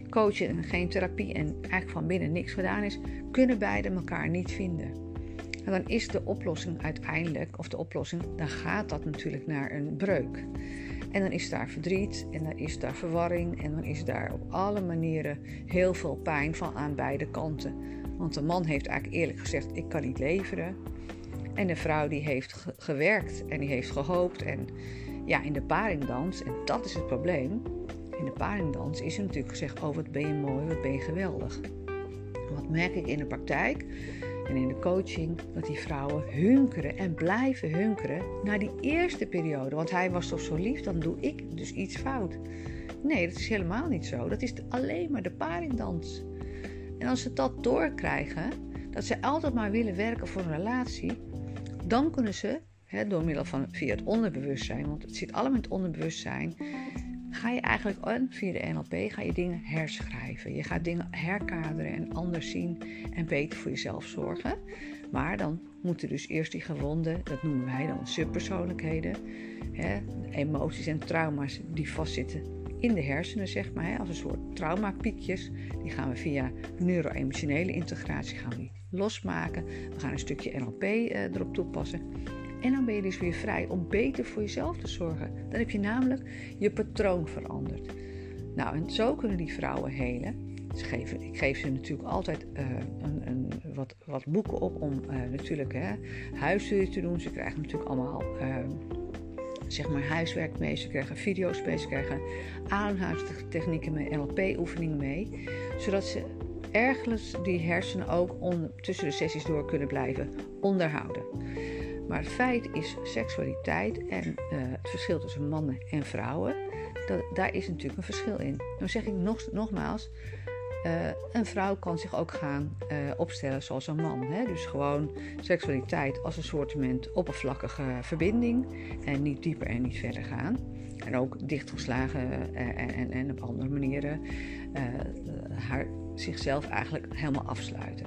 coaching en geen therapie en eigenlijk van binnen niks gedaan is, kunnen beiden elkaar niet vinden. En dan is de oplossing uiteindelijk, of de oplossing, dan gaat dat natuurlijk naar een breuk. En dan is daar verdriet en dan is daar verwarring en dan is daar op alle manieren heel veel pijn van aan beide kanten. Want de man heeft eigenlijk eerlijk gezegd: ik kan niet leveren. En de vrouw die heeft gewerkt en die heeft gehoopt. En ja, in de paringdans, en dat is het probleem. In de paringdans is er natuurlijk gezegd: Oh, wat ben je mooi, wat ben je geweldig. Wat merk ik in de praktijk en in de coaching? Dat die vrouwen hunkeren en blijven hunkeren naar die eerste periode. Want hij was toch zo lief, dan doe ik dus iets fout. Nee, dat is helemaal niet zo. Dat is alleen maar de paringdans. En als ze dat doorkrijgen, dat ze altijd maar willen werken voor een relatie, dan kunnen ze, door middel van via het onderbewustzijn, want het zit allemaal in het onderbewustzijn, ga je eigenlijk via de NLP ga je dingen herschrijven. Je gaat dingen herkaderen en anders zien en beter voor jezelf zorgen. Maar dan moeten dus eerst die gewonden, dat noemen wij dan subpersoonlijkheden, emoties en trauma's die vastzitten in de hersenen, zeg maar, als een soort traumapiekjes. Die gaan we via neuro-emotionele integratie gaan we losmaken. We gaan een stukje NLP eh, erop toepassen. En dan ben je dus weer vrij om beter voor jezelf te zorgen. Dan heb je namelijk je patroon veranderd. Nou, en zo kunnen die vrouwen helen. Ze geven, ik geef ze natuurlijk altijd een, een, wat, wat boeken op om natuurlijk hè, te doen. Ze krijgen natuurlijk allemaal zeg maar huiswerk mee. Ze krijgen video's mee, ze krijgen ademhalingstechnieken mee, NLP-oefeningen mee. Zodat ze ergens die hersenen ook tussen de sessies door kunnen blijven onderhouden. Maar het feit is seksualiteit en uh, het verschil tussen mannen en vrouwen, dat, daar is natuurlijk een verschil in. Dan zeg ik nog, nogmaals, uh, een vrouw kan zich ook gaan uh, opstellen zoals een man. Hè? Dus gewoon seksualiteit als een soort oppervlakkige verbinding en niet dieper en niet verder gaan. En ook dichtgeslagen en, en, en op andere manieren haar zichzelf eigenlijk helemaal afsluiten.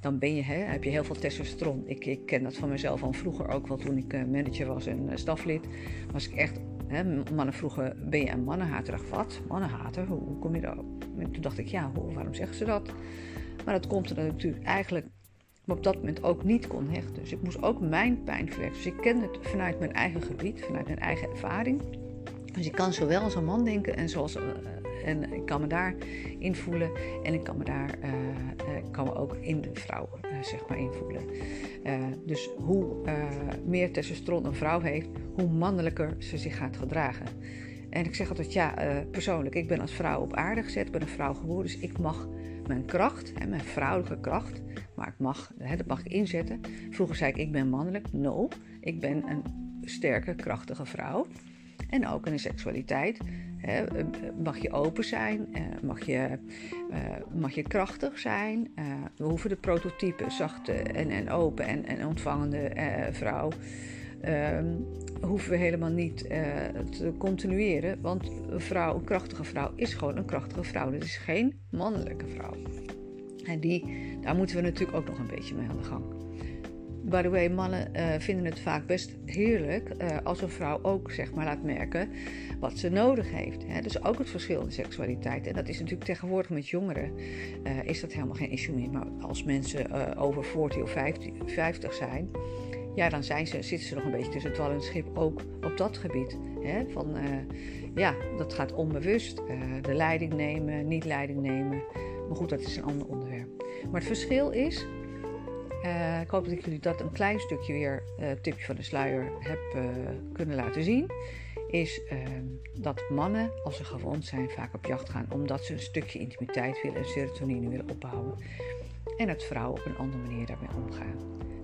Dan ben je, hè, heb je heel veel testosteron. Ik, ik ken dat van mezelf van vroeger ook wel toen ik manager was en staflid. Was ik echt, mannen vroegen, ben je een mannenhater? Ik dacht, wat? Mannenhater? Hoe, kom je daarop? En toen dacht ik, ja, waarom zeggen ze dat? Maar dat komt er natuurlijk eigenlijk op dat moment ook niet kon hechten. Dus ik moest ook mijn pijn verwerken. Dus ik ken het vanuit mijn eigen gebied, vanuit mijn eigen ervaring. Dus ik kan zowel als een man denken en zoals uh, en ik kan me daar invoelen en ik kan me daar uh, kan me ook in de vrouw uh, zeg maar invoelen. dus hoe meer testosteron een vrouw heeft, hoe mannelijker ze zich gaat gedragen. En ik zeg altijd, ja, persoonlijk, ik ben als vrouw op aarde gezet, ik ben een vrouw geworden, dus ik mag mijn kracht, hè, mijn vrouwelijke kracht, maar ik mag, hè, dat mag ik inzetten. Vroeger zei ik, ik ben mannelijk. No, ik ben een sterke, krachtige vrouw. En ook in de seksualiteit eh, mag je open zijn, eh, mag je, eh, mag je krachtig zijn. we hoeven de prototype zachte en, en open en, en ontvangende vrouw. Ehm, hoeven we helemaal niet te continueren. Want een vrouw, een krachtige vrouw, is gewoon een krachtige vrouw. Dat is geen mannelijke vrouw. En die, daar moeten we natuurlijk ook nog een beetje mee aan de gang. By the way, mannen vinden het vaak best heerlijk als een vrouw ook zeg maar, laat merken wat ze nodig heeft. Hè. Dus ook het verschil in seksualiteit. En dat is natuurlijk tegenwoordig met jongeren uh, is dat helemaal geen issue meer. Maar als mensen over 40 of 50, 50 zijn, ja, dan zijn ze, zitten ze nog een beetje tussen het wal en het schip ook op dat gebied. Hè. Van, ja, dat gaat onbewust. de leiding nemen, niet leiding nemen. Maar goed, dat is een ander onderwerp. Maar het verschil is uh, ik hoop dat ik jullie dat een klein stukje weer, uh, tipje van de sluier, heb uh, kunnen laten zien. Is ehm, dat mannen, als ze gewond zijn, vaak op jacht gaan omdat ze een stukje intimiteit willen en serotonine willen opbouwen. En dat vrouwen op een andere manier daarmee omgaan.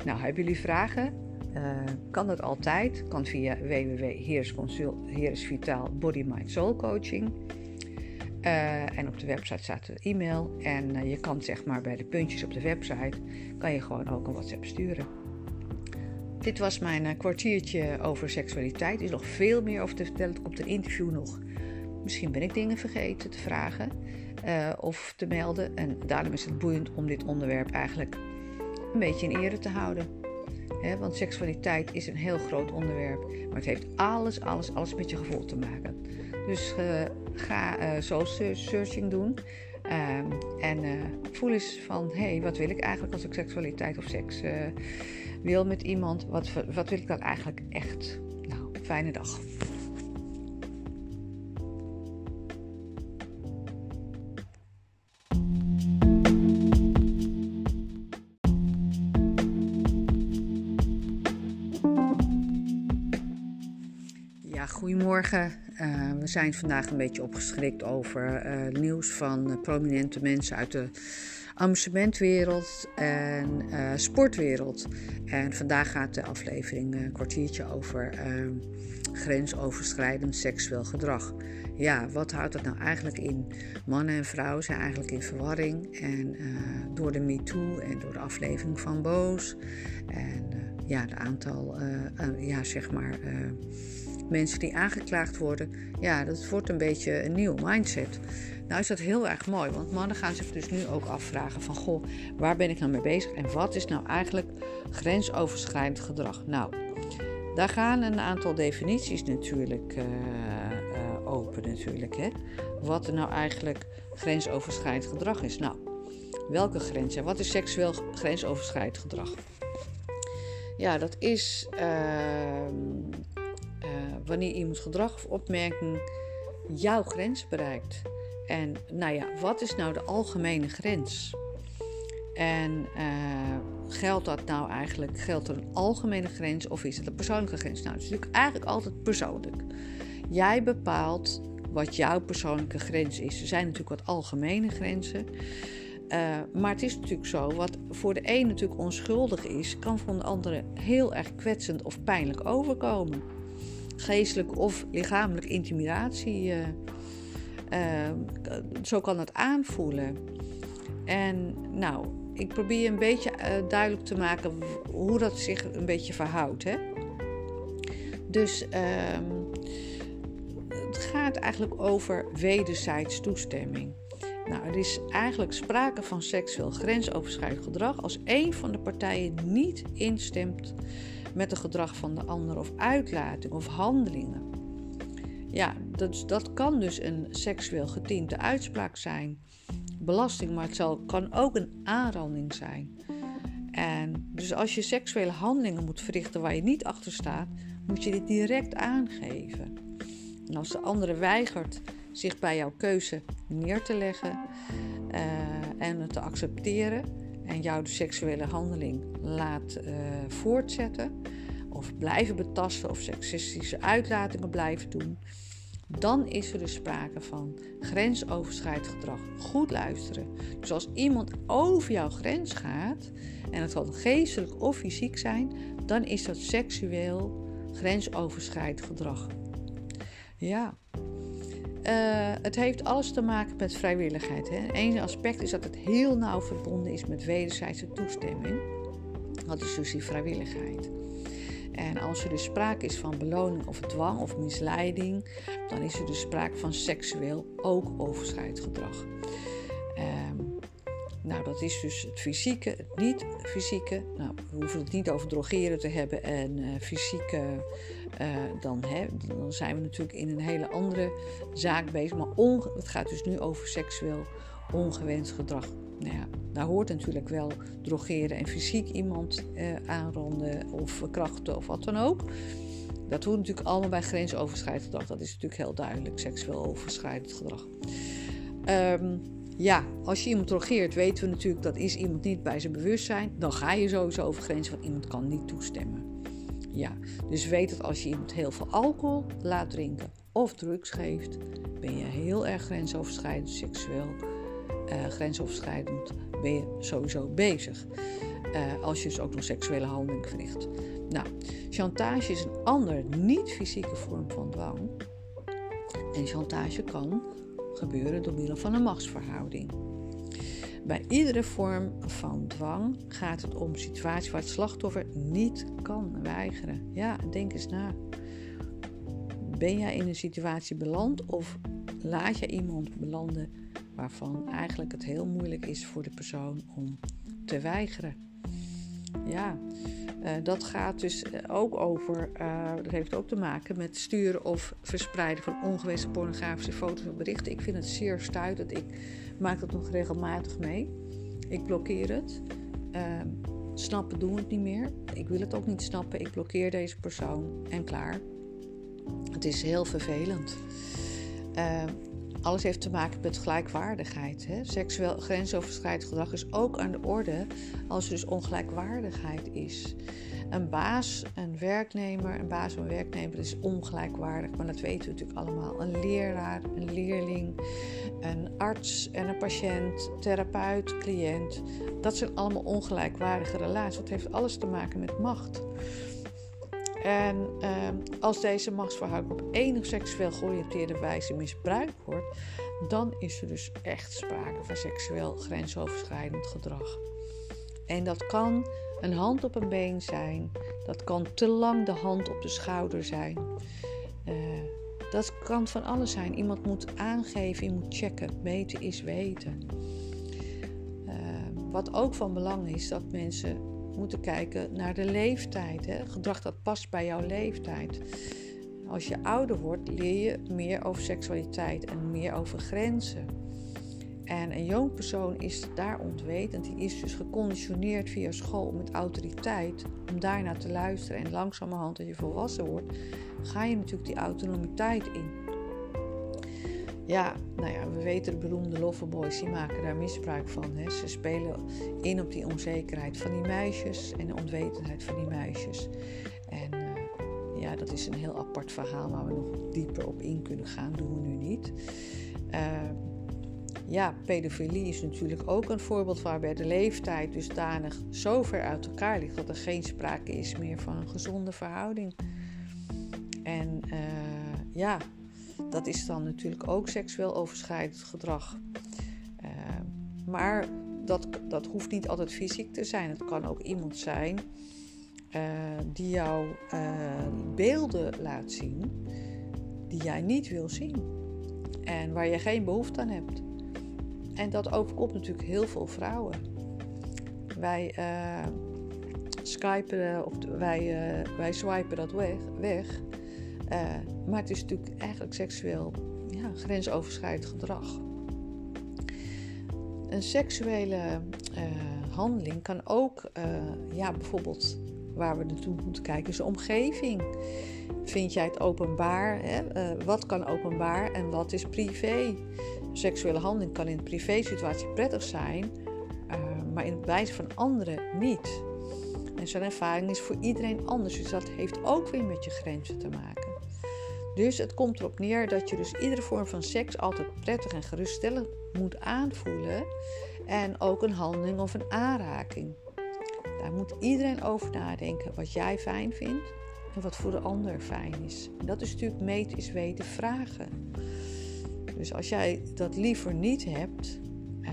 Nou, hebben jullie vragen? kan dat altijd. Kan via www.heeres Vitaal Body Mind Soul Coaching. Uh, en op de website staat de e-mail. En uh, je kan zeg maar bij de puntjes op de website kan je gewoon ook een WhatsApp sturen. Dit was mijn uh, kwartiertje over seksualiteit. Er is nog veel meer over te vertellen. Er komt een interview nog. Misschien ben ik dingen vergeten te vragen of te melden. En daarom is het boeiend om dit onderwerp eigenlijk een beetje in ere te houden. want seksualiteit is een heel groot onderwerp. Maar het heeft alles, alles, alles met je gevoel te maken. Dus ga uh, soul searching doen. Um, en uh, voel eens van, hé, hey, wat wil ik eigenlijk als ik seksualiteit of seks wil met iemand? Wat, wat wil ik dan eigenlijk echt? Nou, fijne dag. Goedemorgen. Uh, we zijn vandaag een beetje opgeschrikt over uh, nieuws van uh, prominente mensen uit de amusementwereld en sportwereld. En vandaag gaat de aflevering een kwartiertje over grensoverschrijdend seksueel gedrag. Ja, wat houdt dat nou eigenlijk in? Mannen en vrouwen zijn eigenlijk in verwarring. En door de MeToo en door de aflevering van Boos en ja, het aantal, ja, zeg maar mensen die aangeklaagd worden, ja, dat wordt een beetje een nieuw mindset. Nou is dat heel erg mooi, want mannen gaan zich dus nu ook afvragen van, goh, waar ben ik nou mee bezig en wat is nou eigenlijk grensoverschrijdend gedrag? Nou, daar gaan een aantal definities natuurlijk uh, uh, open natuurlijk. Hè? Wat er nou eigenlijk grensoverschrijdend gedrag is. Nou, welke grenzen? Wat is seksueel grensoverschrijdend gedrag? Ja, dat is uh, wanneer iemands gedrag of opmerking jouw grens bereikt. En nou ja, wat is nou de algemene grens? En uh, geldt dat nou eigenlijk, geldt er een algemene grens of is het een persoonlijke grens? Nou, het is natuurlijk eigenlijk altijd persoonlijk. Jij bepaalt wat jouw persoonlijke grens is. Er zijn natuurlijk wat algemene grenzen. Uh, maar het is natuurlijk zo, wat voor de een natuurlijk onschuldig is, kan voor de andere heel erg kwetsend of pijnlijk overkomen. Geestelijk of lichamelijk intimidatie, uh, uh, zo kan het aanvoelen. En nou, ik probeer een beetje duidelijk te maken hoe dat zich een beetje verhoudt. Hè? Dus ehm, het gaat eigenlijk over wederzijds toestemming. Nou, er is eigenlijk sprake van seksueel grensoverschrijdend gedrag als een van de partijen niet instemt met het gedrag van de ander of uitlating of handelingen. Ja, dat, dat kan dus een seksueel getinte uitspraak zijn, belasting, maar het zal, kan ook een aanranding zijn. En dus als je seksuele handelingen moet verrichten waar je niet achter staat, moet je dit direct aangeven. En als de andere weigert zich bij jouw keuze neer te leggen uh, en het te accepteren en jou de seksuele handeling laat uh, voortzetten of blijven betasten of seksistische uitlatingen blijven doen, dan is er dus sprake van grensoverschrijdend gedrag. Goed luisteren. Dus als iemand over jouw grens gaat, en het kan geestelijk of fysiek zijn, dan is dat seksueel grensoverschrijdend gedrag. Ja, uh, het heeft alles te maken met vrijwilligheid. Eén aspect is dat het heel nauw verbonden is met wederzijdse toestemming. Dat is dus die vrijwilligheid. En als er dus sprake is van beloning of dwang of misleiding, dan is er dus sprake van seksueel ook overschrijdend gedrag. Um, nou, dat is dus het fysieke, het niet-fysieke. Nou, we hoeven het niet over drogeren te hebben en uh, fysieke. Uh, dan, hè, dan zijn we natuurlijk in een hele andere zaak bezig. Maar het gaat dus nu over seksueel ongewenst gedrag. Nou ja, daar hoort natuurlijk wel drogeren en fysiek iemand uh, aanranden of verkrachten of wat dan ook. Dat hoort natuurlijk allemaal bij grensoverschrijdend gedrag. Dat is natuurlijk heel duidelijk, seksueel overschrijdend gedrag. Um, ja, als je iemand drogeert, weten we natuurlijk dat is iemand niet bij zijn bewustzijn. Dan ga je sowieso over grenzen, want iemand kan niet toestemmen. Ja, dus weet dat als je iemand heel veel alcohol laat drinken of drugs geeft, ben je heel erg grensoverschrijdend, seksueel uh, grensoverschrijdend, ben je sowieso bezig. Uh, als je dus ook nog seksuele handeling verricht. Nou, chantage is een andere niet-fysieke vorm van dwang. En chantage kan gebeuren door middel van een machtsverhouding. Bij iedere vorm van dwang gaat het om situaties waar het slachtoffer niet kan weigeren. Ja, denk eens na. Ben jij in een situatie beland of laat je iemand belanden waarvan eigenlijk het heel moeilijk is voor de persoon om te weigeren? Ja, uh, dat gaat dus eh, ook over, uh, dat heeft ook te maken met sturen of verspreiden van ongewenste pornografische foto's of berichten. Ik vind het zeer stuitend. Ik maak dat nog regelmatig mee. Ik blokkeer het. Uh, snappen doen we het niet meer. Ik wil het ook niet snappen. Ik blokkeer deze persoon en klaar. Het is heel vervelend. Alles heeft te maken met gelijkwaardigheid. Hè? Seksueel grensoverschrijdend gedrag is ook aan de orde als er dus ongelijkwaardigheid is. Een baas, een werknemer, een baas een werknemer is ongelijkwaardig, maar dat weten we natuurlijk allemaal. Een leraar, een leerling, een arts en een patiënt, therapeut, cliënt. Dat zijn allemaal ongelijkwaardige relaties. Dat heeft alles te maken met macht. En ehm, als deze machtsverhouding op enig seksueel georiënteerde wijze misbruikt wordt, dan is er dus echt sprake van seksueel grensoverschrijdend gedrag. En dat kan een hand op een been zijn, dat kan te lang de hand op de schouder zijn. Uh, dat kan van alles zijn. Iemand moet aangeven, je moet checken. Weten is weten. Uh, wat ook van belang is, dat mensen moeten kijken naar de leeftijd. Hè? Gedrag dat past bij jouw leeftijd. Als je ouder wordt, leer je meer over seksualiteit en meer over grenzen. En een jong persoon is daar ontwetend. Die is dus geconditioneerd via school met autoriteit om daarnaar te luisteren. En langzamerhand, als je volwassen wordt, ga je natuurlijk die autonomiteit in. Ja, nou ja, we weten de beroemde loverboys, die maken daar misbruik van. Hè. Ze spelen in op die onzekerheid van die meisjes en de onwetendheid van die meisjes. En uh, ja, dat is een heel apart verhaal waar we nog dieper op in kunnen gaan, doen we nu niet. Uh, ja, pedofilie is natuurlijk ook een voorbeeld waarbij de leeftijd dusdanig zo ver uit elkaar ligt dat er geen sprake is meer van een gezonde verhouding. En uh, ja, dat is dan natuurlijk ook seksueel overschrijdend gedrag. Uh, maar dat, dat hoeft niet altijd fysiek te zijn. Het kan ook iemand zijn uh, die jou beelden laat zien die jij niet wil zien. En waar je geen behoefte aan hebt. En dat overkomt natuurlijk heel veel vrouwen. Wij uh, skypen, of wij, wij swipen dat weg. weg. Maar het is natuurlijk eigenlijk seksueel ja, grensoverschrijdend gedrag. Een seksuele handeling kan ook, ja, bijvoorbeeld waar we naartoe moeten kijken, is de omgeving. Vind jij het openbaar? Hè? wat kan openbaar en wat is privé? seksuele handeling kan in een privé-situatie prettig zijn, maar in het wijze van anderen niet. En zo'n ervaring is voor iedereen anders, dus dat heeft ook weer met je grenzen te maken. Dus het komt erop neer dat je dus iedere vorm van seks altijd prettig en geruststellend moet aanvoelen. En ook een handeling of een aanraking. Daar moet iedereen over nadenken wat jij fijn vindt en wat voor de ander fijn is. Dat is natuurlijk is weten vragen. Dus als jij dat liever niet hebt uh,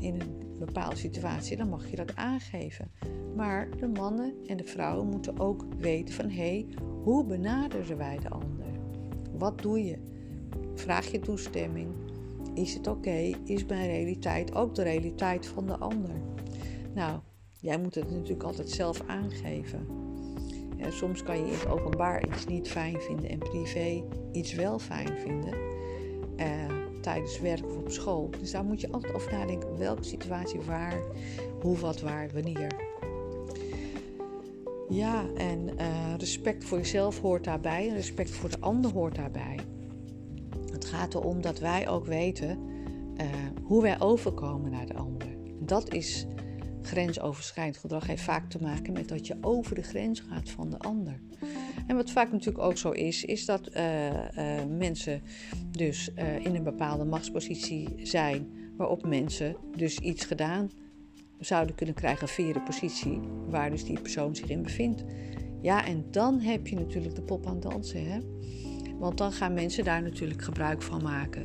in een bepaalde situatie, dan mag je dat aangeven. Maar de mannen en de vrouwen moeten ook weten van hé, hey, hoe benaderen wij de ander? Wat doe je? Vraag je toestemming? Is het oké? Is mijn realiteit ook de realiteit van de ander? Nou, jij moet het natuurlijk altijd zelf aangeven. Ja, soms kan je in het openbaar iets niet fijn vinden en privé iets wel fijn vinden uh, tijdens werk of op school. Dus daar moet je altijd over nadenken welke situatie waar, hoe, wat, waar, wanneer. Ja, en uh, respect voor jezelf hoort daarbij en respect voor de ander hoort daarbij. Het gaat erom dat wij ook weten uh, hoe wij overkomen naar de ander. Dat is grensoverschrijdend gedrag heeft vaak te maken met dat je over de grens gaat van de ander. En wat vaak natuurlijk ook zo is, is dat uh, mensen dus in een bepaalde machtspositie zijn, waarop mensen dus iets gedaan zouden kunnen krijgen via de positie waar dus die persoon zich in bevindt. Ja, en dan heb je natuurlijk de pop aan dansen, hè? Want dan gaan mensen daar natuurlijk gebruik van maken,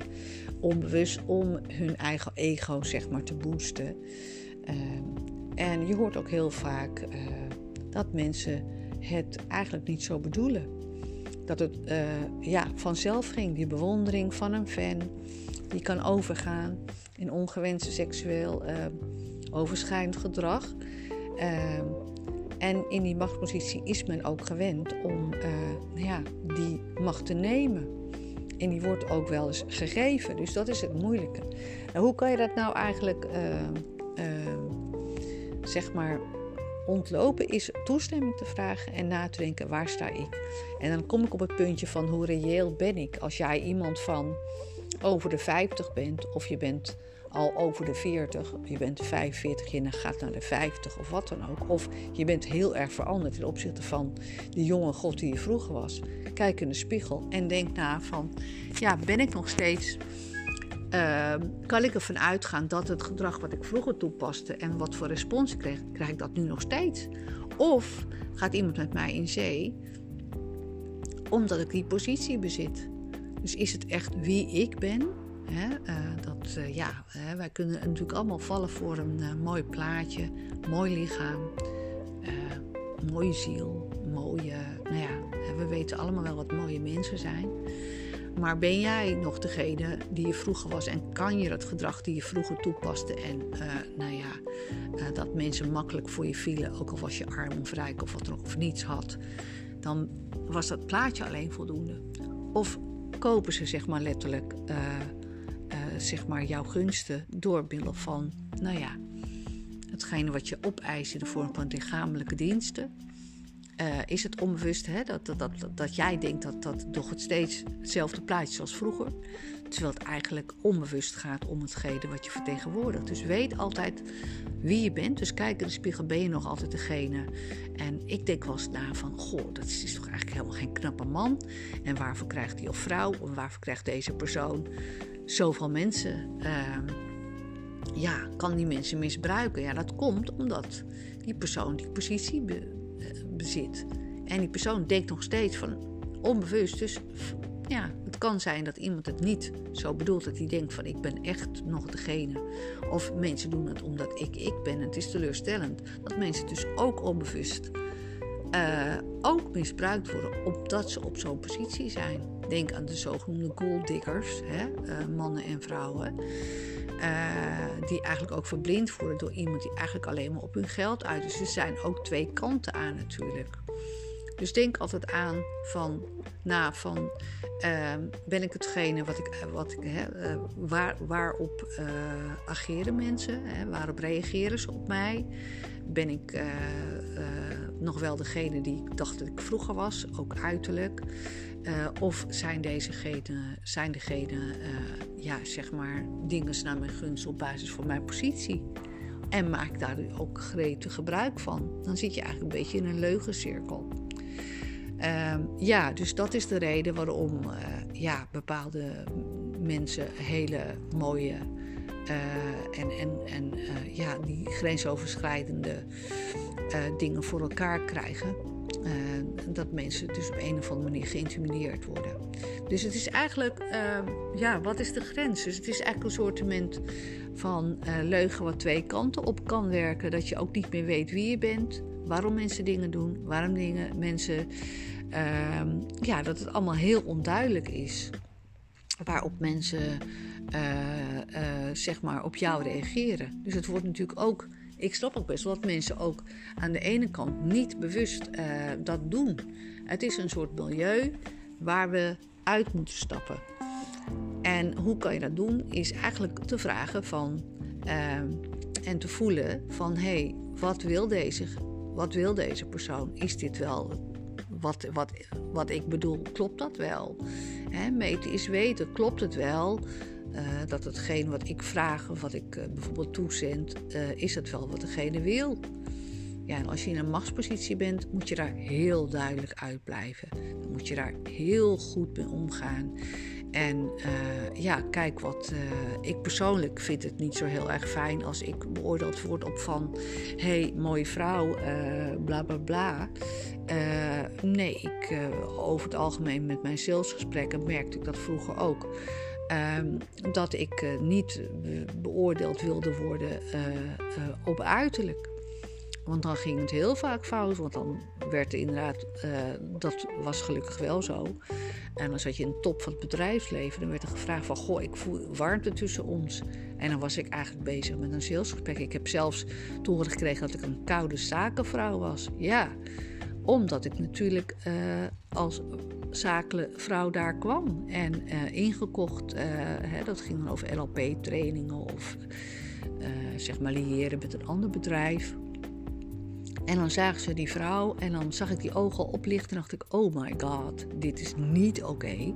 onbewust om hun eigen ego zeg maar te boosten. Ehm, en je hoort ook heel vaak dat mensen het eigenlijk niet zo bedoelen. Dat het uh, ja, vanzelf ging, die bewondering van een fan, die kan overgaan in ongewenste seksueel uh, overschrijdend gedrag. Uh, en in die machtspositie is men ook gewend om nou ja, die macht te nemen. En die wordt ook wel eens gegeven. Dus dat is het moeilijke. Nou, hoe kan je dat nou eigenlijk, zeg maar, ontlopen is toestemming te vragen en na te denken waar sta ik. En dan kom ik op het puntje van hoe reëel ben ik. Als jij iemand van over de 50 bent of je bent al over de 40, je bent 45 en gaat naar de 50 of wat dan ook. Of je bent heel erg veranderd ten opzichte van die jonge God die je vroeger was. Kijk in de spiegel en denk na van, ja, ben ik nog steeds uh, kan ik ervan uitgaan dat het gedrag wat ik vroeger toepaste en wat voor respons kreeg, krijg ik dat nu nog steeds? Of gaat iemand met mij in zee omdat ik die positie bezit? Dus is het echt wie ik ben? Uh, dat, uh, ja, wij kunnen natuurlijk allemaal vallen voor een uh, mooi plaatje, mooi lichaam, mooie ziel, mooie. Nou ja, we weten allemaal wel wat mooie mensen zijn. Maar ben jij nog degene die je vroeger was en kan je dat gedrag die je vroeger toepaste en nou ja, dat mensen makkelijk voor je vielen, ook al was je arm of rijk of wat ook, of niets had, dan was dat plaatje alleen voldoende. Of kopen ze zeg maar letterlijk zeg maar jouw gunsten door van, nou ja, hetgene wat je opeist in de vorm van lichamelijke diensten uh, is het onbewust hè, dat, dat, dat, dat jij denkt dat dat toch het steeds hetzelfde plaatje als vroeger. Terwijl het eigenlijk onbewust gaat om hetgene wat je vertegenwoordigt. Dus weet altijd wie je bent. Dus kijk in de spiegel, ben je nog altijd degene. En ik denk wel eens na van, goh, dat is toch eigenlijk helemaal geen knappe man. En waarvoor krijgt hij of vrouw, of waarvoor krijgt deze persoon zoveel mensen... Uh, ja, kan die mensen misbruiken? Ja, dat komt omdat die persoon die positie eh, bezit. En die persoon denkt nog steeds van onbewust. Dus ja, het kan zijn dat iemand het niet zo bedoelt. Dat hij denkt van ik ben echt nog degene. Of mensen doen het omdat ik ik ben. Het is teleurstellend dat mensen dus ook onbewust uh, ook misbruikt worden omdat ze op zo'n positie zijn. Denk aan de zogenoemde gold diggers, hè, uh, mannen en vrouwen. Uh, die eigenlijk ook verblind worden door iemand die eigenlijk alleen maar op hun geld uit is. Dus er zijn ook twee kanten aan natuurlijk. Dus denk altijd aan van, na van, uh, ben ik hetgene wat ik, wat ik hè, uh, waar, waarop uh, ageren mensen? Hè, waarop reageren ze op mij? Ben ik nog wel degene die ik dacht dat ik vroeger was, ook uiterlijk? of zijn dezegenen, zijn degene, ja, zeg maar, dingen naar mijn gunst op basis van mijn positie? En maak daar ook gretig gebruik van. Dan zit je eigenlijk een beetje in een leugencirkel. Uh, ja, dus dat is de reden waarom uh, ja, bepaalde mensen hele mooie uh, en, en, en uh, ja, die grensoverschrijdende dingen voor elkaar krijgen. dat mensen dus op een of andere manier geïntimideerd worden. Dus het is eigenlijk, ehm, ja, wat is de grens? Dus het is eigenlijk een soort van leugen wat twee kanten op kan werken. Dat je ook niet meer weet wie je bent waarom mensen dingen doen, waarom dingen, mensen. Uh, ja, dat het allemaal heel onduidelijk is. Waarop mensen uh, uh, zeg maar op jou reageren. Dus het wordt natuurlijk ook. Ik snap ook best wel dat mensen ook aan de ene kant niet bewust uh, dat doen. Het is een soort milieu waar we uit moeten stappen. En hoe kan je dat doen? Is eigenlijk te vragen van ehm, en te voelen van hé, hey, wat wil deze wat wil deze persoon? Is dit wel wat, wat, wat ik bedoel? Klopt dat wel? He, meten is weten. Klopt het wel? Uh, dat hetgeen wat ik vraag of wat ik uh, bijvoorbeeld toezend, uh, is het wel wat degene wil? Ja, en als je in een machtspositie bent, moet je daar heel duidelijk uitblijven. Dan moet je daar heel goed mee omgaan. En uh, ja, kijk wat. Uh, ik persoonlijk vind het niet zo heel erg fijn als ik beoordeeld word op van. hey, mooie vrouw, uh, bla bla bla. nee, ik, over het algemeen met mijn salesgesprekken merkte ik dat vroeger ook. Ehm, dat ik niet beoordeeld wilde worden op uiterlijk. Want dan ging het heel vaak fout. Want dan werd er inderdaad, uh, dat was gelukkig wel zo. En dan zat je in de top van het bedrijfsleven. Dan werd er gevraagd van, goh, ik voel warmte tussen ons. En dan was ik eigenlijk bezig met een salesgesprek. Ik heb zelfs toegegeven gekregen dat ik een koude zakenvrouw was. Ja, omdat ik natuurlijk uh, als vrouw daar kwam. En uh, ingekocht, hè, dat ging dan over LLP-trainingen of zeg maar liëren met een ander bedrijf. En dan zagen ze die vrouw en dan zag ik die ogen oplichten en dacht ik, oh my god, dit is niet oké.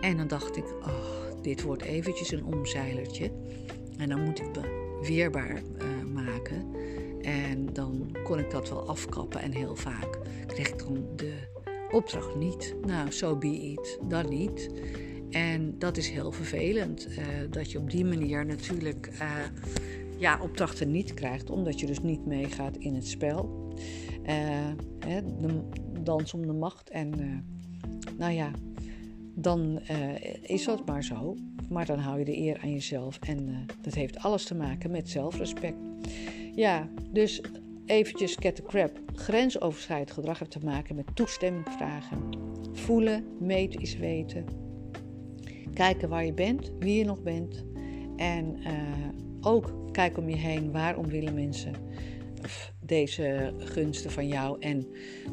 En dan dacht ik, oh, dit wordt eventjes een omzeilertje. En dan moet ik me weerbaar uh, maken. En dan kon ik dat wel afkappen en heel vaak kreeg ik dan de opdracht niet. Nou, so be it, dan niet. En dat is heel vervelend, uh, dat je op die manier natuurlijk... Uh, ja, opdrachten niet krijgt, omdat je dus niet meegaat in het spel. Uh, hè, dans om de macht. En uh, nou ja, dan uh, is dat maar zo. Maar dan hou je de eer aan jezelf. En dat heeft alles te maken met zelfrespect. Ja, dus eventjes get the crap. Grensoverschrijdend gedrag heeft te maken met toestemming vragen. Voelen, meten is weten. Kijken waar je bent, wie je nog bent. En ook kijk om je heen, waarom willen mensen deze gunsten van jou en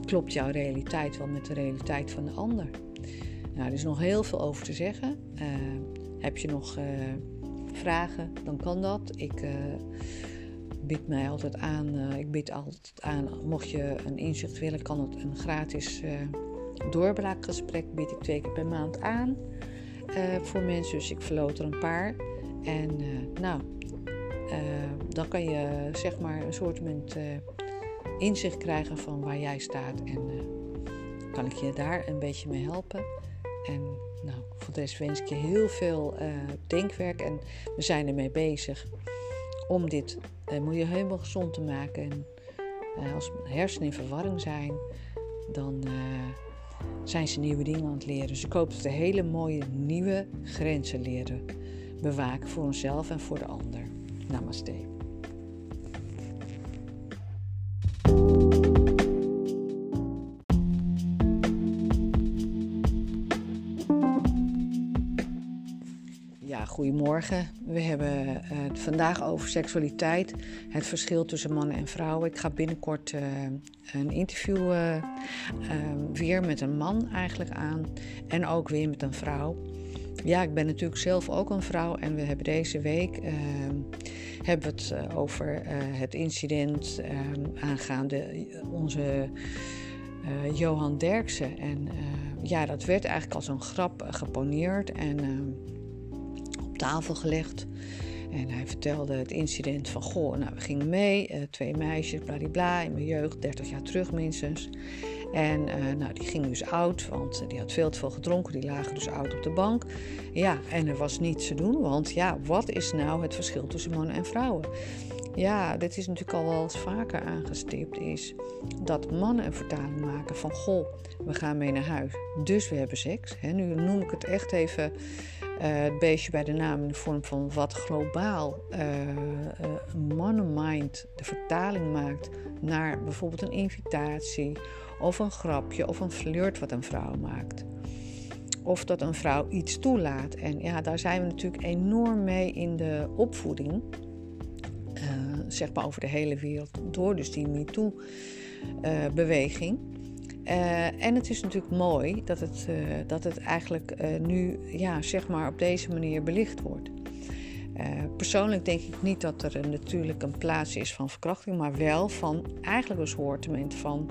klopt jouw realiteit wel met de realiteit van de ander? Nou, er is nog heel veel over te zeggen. Uh, heb je nog uh, vragen, dan kan dat. Ik uh, bied mij altijd aan, ik bied altijd aan, mocht je een inzicht willen, kan het een gratis doorbraakgesprek bied ik twee keer per maand aan. voor mensen, dus ik verloot er een paar. En nou, dan kan je zeg maar een soort moment, inzicht krijgen van waar jij staat. En kan ik je daar een beetje mee helpen. En nou, voor de rest wens ik je heel veel denkwerk. En we zijn ermee bezig om dit milieu helemaal gezond te maken. En als hersenen in verwarring zijn, dan zijn ze nieuwe dingen aan het leren. Dus ik hoop dat hele mooie nieuwe grenzen leren bewaken voor onszelf en voor de ander. Namaste. Ja, goedemorgen. We hebben het vandaag over seksualiteit, het verschil tussen mannen en vrouwen. Ik ga binnenkort uh, een interview uh, weer met een man eigenlijk aan en ook weer met een vrouw. Ja, ik ben natuurlijk zelf ook een vrouw en we hebben deze week hebben het over het incident aangaande onze Johan Derksen. En ja, dat werd eigenlijk als een grap geponeerd en op tafel gelegd. En hij vertelde het incident van, goh, nou, we gingen mee, twee meisjes, bladibla, in mijn jeugd, 30 jaar terug minstens. En uh, nou, die ging dus oud, want die had veel te veel gedronken, die lagen dus oud op de bank. Ja, en er was niets te doen, want ja, wat is nou het verschil tussen mannen en vrouwen? Ja, dit is natuurlijk al wel eens vaker aangestipt, is dat mannen een vertaling maken van, goh, we gaan mee naar huis, dus we hebben seks. He, nu noem ik het echt even uh, het beestje bij de naam in de vorm van wat globaal uh, uh, mannenmind de vertaling maakt naar bijvoorbeeld een invitatie of een grapje of een flirt wat een vrouw maakt. Of dat een vrouw iets toelaat. En ja, daar zijn we natuurlijk enorm mee in de opvoeding. zeg maar over de hele wereld. Door dus die MeToo-beweging. Uh, en het is natuurlijk mooi dat het, dat het eigenlijk nu ja, zeg maar op deze manier belicht wordt. persoonlijk denk ik niet dat er natuurlijk een plaats is van verkrachting, maar wel van eigenlijk een soortement van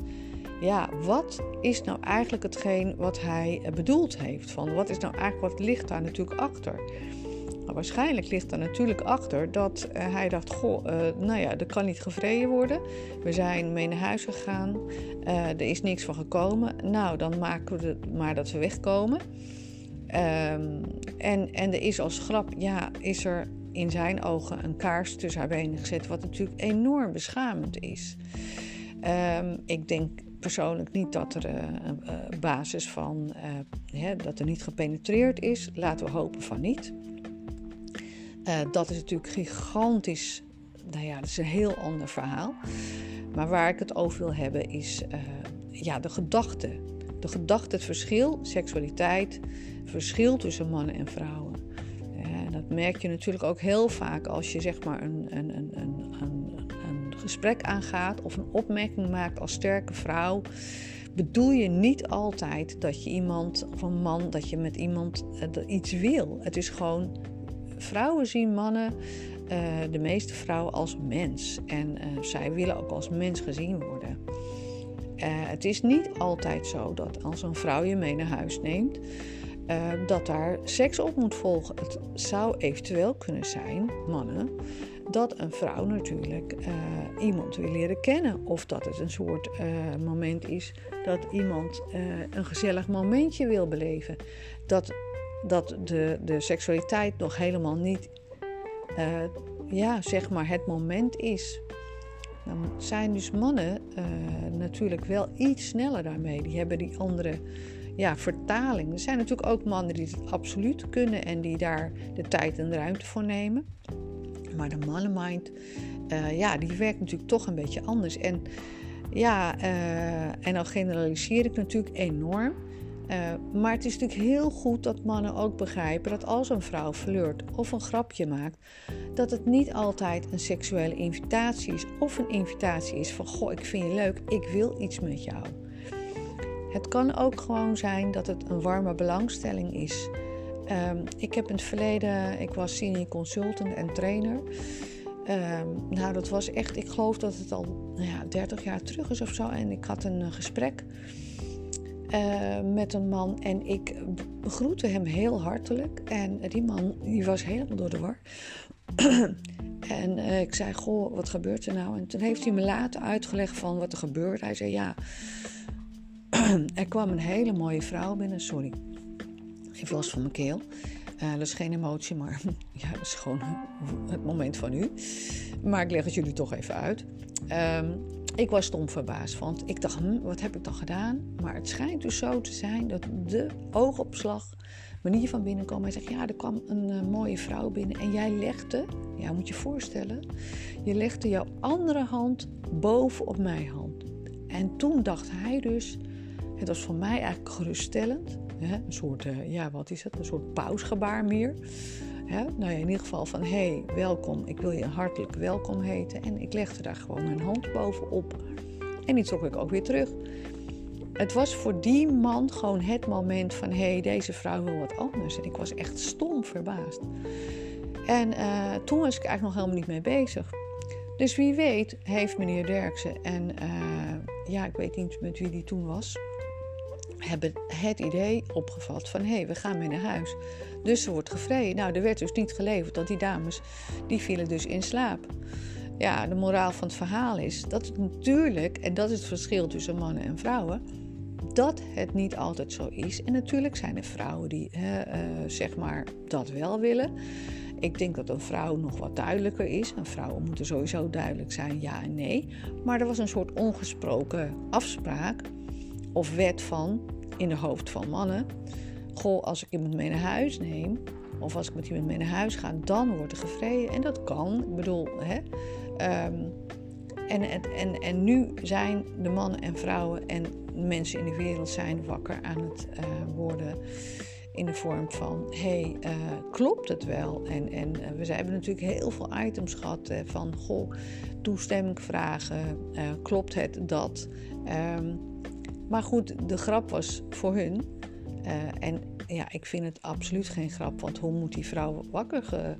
ja, wat is nou eigenlijk hetgeen wat hij bedoeld heeft? Van wat is nou eigenlijk wat ligt daar natuurlijk achter? Nou, waarschijnlijk ligt er natuurlijk achter dat uh, hij dacht: Goh, uh, nou ja, er kan niet gevreden worden. We zijn mee naar huis gegaan. Er is niks van gekomen. Nou, dan maken we het maar dat we wegkomen. Um, en, en er is als grap, ja, is er in zijn ogen een kaars tussen haar benen gezet, wat natuurlijk enorm beschamend is. Um, ik denk persoonlijk niet dat er een basis van hè, dat er niet gepenetreerd is. Laten we hopen van niet. Dat is natuurlijk gigantisch. Nou ja, dat is een heel ander verhaal. Maar waar ik het over wil hebben is ja, de gedachte. De gedachte, het verschil, seksualiteit, verschil tussen mannen en vrouwen. En dat merk je natuurlijk ook heel vaak als je zeg maar een, een, een, een gesprek aangaat of een opmerking maakt als sterke vrouw bedoel je niet altijd dat je iemand of een man, dat je met iemand uh, iets wil. Het is gewoon vrouwen zien mannen, uh, de meeste vrouwen, als mens. En uh, zij willen ook als mens gezien worden. Het is niet altijd zo dat als een vrouw je mee naar huis neemt, dat daar seks op moet volgen. Het zou eventueel kunnen zijn, mannen, dat een vrouw natuurlijk iemand wil leren kennen. Of dat het een soort moment is dat iemand een gezellig momentje wil beleven. Dat dat de, de seksualiteit nog helemaal niet, ja, zeg maar, het moment is. Dan zijn dus mannen natuurlijk wel iets sneller daarmee. Die hebben die andere ja, vertaling. Er zijn natuurlijk ook mannen die het absoluut kunnen en die daar de tijd en de ruimte voor nemen. Maar de mannenmind, uh, ja, die werkt natuurlijk toch een beetje anders. En ja, en dan generaliseer ik natuurlijk enorm. Uh, maar het is natuurlijk heel goed dat mannen ook begrijpen dat als een vrouw flirt of een grapje maakt, dat het niet altijd een seksuele invitatie is of een invitatie is van goh, ik vind je leuk, ik wil iets met jou. Het kan ook gewoon zijn dat het een warme belangstelling is. Um, ik heb in het verleden, ik was senior consultant en trainer. Um, nou, dat was echt, ik geloof dat het al nou ja, 30 jaar terug is of zo. En ik had een uh, gesprek eh, met een man en ik begroette hem heel hartelijk. En die man die was helemaal door de war. en uh, ik zei, goh, wat gebeurt er nou? En toen heeft hij me later uitgelegd van wat er gebeurt. Hij zei, ja, er kwam een hele mooie vrouw binnen. Sorry, even last van mijn keel. Uh, dat is geen emotie, maar ja, dat is gewoon het moment van nu. Maar ik leg het jullie toch even uit. Um, ik was stom verbaasd, want ik dacht, hm, wat heb ik dan gedaan? Maar het schijnt dus zo te zijn dat de oogopslag, manier van binnenkomen. Hij zegt, ja, er kwam een uh, mooie vrouw binnen en jij legde, ja, moet je voorstellen, je legde jouw andere hand boven op mijn hand. En toen dacht hij dus, het was voor mij eigenlijk geruststellend, een soort, uh, ja, wat is het, een soort pausgebaar meer. Hè? Nou ja, in ieder geval van, hé, hey, welkom, ik wil je hartelijk welkom heten. En ik legde daar gewoon mijn hand bovenop. En die trok ik ook weer terug. Het was voor die man gewoon het moment van, hé, hey, deze vrouw wil wat anders. En ik was echt stom verbaasd. En uh, toen was ik eigenlijk nog helemaal niet mee bezig. Dus wie weet heeft meneer Derksen en uh, ja, ik weet niet met wie die toen was, hebben het idee opgevat van hé, hey, we gaan mee naar huis. Dus ze wordt gevreden. Nou, er werd dus niet geleverd dat die dames, die vielen dus in slaap. Ja, de moraal van het verhaal is dat het natuurlijk, en dat is het verschil tussen mannen en vrouwen, dat het niet altijd zo is. En natuurlijk zijn er vrouwen die uh, zeg maar dat wel willen. Ik denk dat een vrouw nog wat duidelijker is. Een vrouwen moeten sowieso duidelijk zijn ja en nee. Maar er was een soort ongesproken afspraak of wet van in de hoofd van mannen. Goh, als ik iemand mee naar huis neem, of als ik met iemand mee naar huis ga, dan wordt er gevreden. En dat kan. Ik bedoel, hè. Um, en, en, en nu zijn de mannen en vrouwen en mensen in de wereld zijn wakker aan het uh, worden in de vorm van: hey, uh, klopt het wel? En, en uh, we hebben natuurlijk heel veel items gehad van: goh, toestemming vragen, klopt het dat? Um, maar goed, de grap was voor hun. Uh, en ja, ik vind het absoluut geen grap, want hoe moet die vrouw wakker ge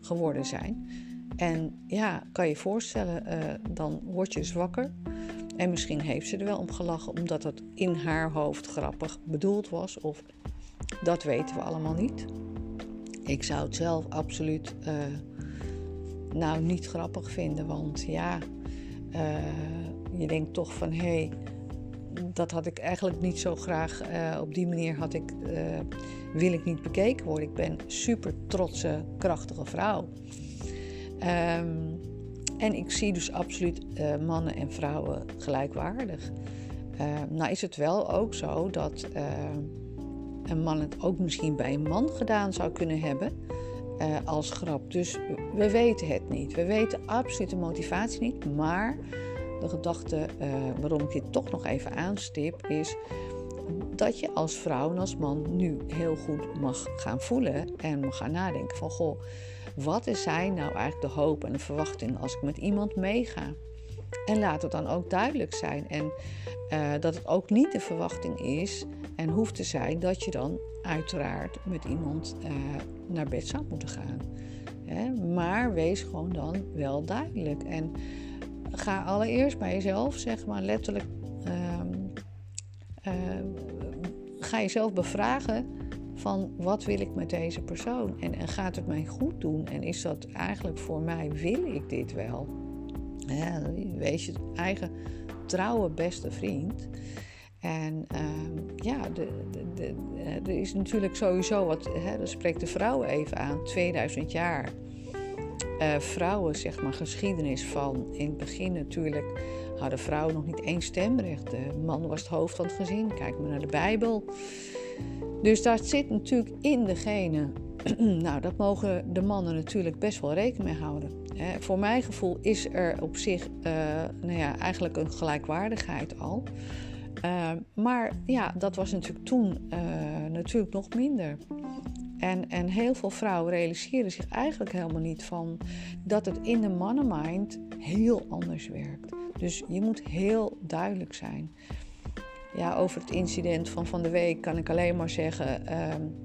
geworden zijn? En ja, kan je voorstellen, uh, dan word je zwakker. En misschien heeft ze er wel om gelachen, omdat het in haar hoofd grappig bedoeld was. Of dat weten we allemaal niet. Ik zou het zelf absoluut uh, nou niet grappig vinden, want ja, je denkt toch van hé. Hey, dat had ik eigenlijk niet zo graag. Uh, op die manier had ik, uh, wil ik niet bekeken worden. Ik ben super trotse, krachtige vrouw. Um, en ik zie dus absoluut uh, mannen en vrouwen gelijkwaardig. nou is het wel ook zo dat een man het ook misschien bij een man gedaan zou kunnen hebben. als grap. Dus we weten het niet. We weten absoluut de motivatie niet. Maar de gedachte uh, waarom ik dit toch nog even aanstip is dat je als vrouw en als man nu heel goed mag gaan voelen en mag gaan nadenken van goh, wat is zijn nou eigenlijk de hoop en de verwachting als ik met iemand meega? En laat het dan ook duidelijk zijn. En uh, dat het ook niet de verwachting is en hoeft te zijn dat je dan uiteraard met iemand uh, naar bed zou moeten gaan. Hè? Maar wees gewoon dan wel duidelijk. En ga allereerst bij jezelf, zeg maar letterlijk, um, ga jezelf bevragen van wat wil ik met deze persoon en, gaat het mij goed doen en is dat eigenlijk voor mij, wil ik dit wel? Ja, wees je eigen trouwe beste vriend. En uh, ja, de, er is natuurlijk sowieso wat, hè, dat spreekt de vrouw even aan, 2000 jaar uh, vrouwen, zeg maar, geschiedenis van. In het begin natuurlijk hadden vrouwen nog niet één stemrecht. De man was het hoofd van het gezin. Kijk maar naar de Bijbel. Dus daar zit natuurlijk in degene. nou, dat mogen de mannen natuurlijk best wel rekening mee houden. Hè. Voor mijn gevoel is er op zich uh, nou ja, eigenlijk een gelijkwaardigheid al. Uh, maar ja, dat was natuurlijk toen natuurlijk nog minder. En, en heel veel vrouwen realiseren zich eigenlijk helemaal niet van dat het in de mannenmind heel anders werkt. Dus je moet heel duidelijk zijn. Ja, over het incident van van de week kan ik alleen maar zeggen: um,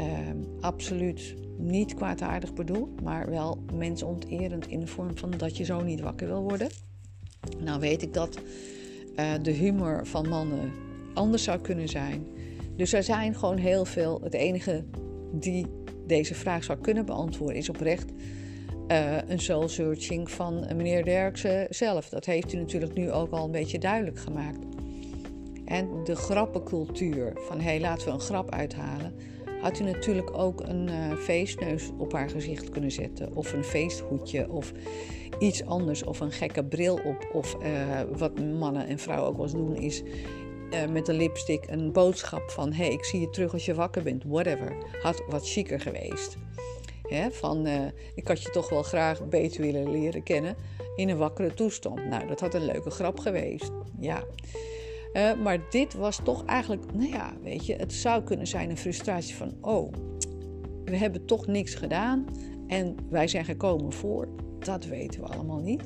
um, absoluut niet kwaadaardig bedoeld, maar wel mensonterend in de vorm van dat je zo niet wakker wil worden. Nou weet ik dat uh, de humor van mannen anders zou kunnen zijn. Dus er zijn gewoon heel veel. Het enige die deze vraag zou kunnen beantwoorden is oprecht uh, een soul searching van meneer Derksen zelf. Dat heeft u natuurlijk nu ook al een beetje duidelijk gemaakt. En de grappencultuur van hé, hey, laten we een grap uithalen. Had u natuurlijk ook een uh, feestneus op haar gezicht kunnen zetten. Of een feesthoedje. Of iets anders. Of een gekke bril op. Of uh, wat mannen en vrouwen ook wel eens doen is uh, met een lipstick een boodschap van... hey, ik zie je terug als je wakker bent. Whatever. Had wat chiquer geweest. Van, uh, ik had je toch wel graag beter willen leren kennen in een wakkere toestand. Nou, dat had een leuke grap geweest. Ja. Uh, maar dit was toch eigenlijk, nou ja, weet je, het zou kunnen zijn een frustratie van, oh, we hebben toch niks gedaan en wij zijn gekomen voor. Dat weten we allemaal niet.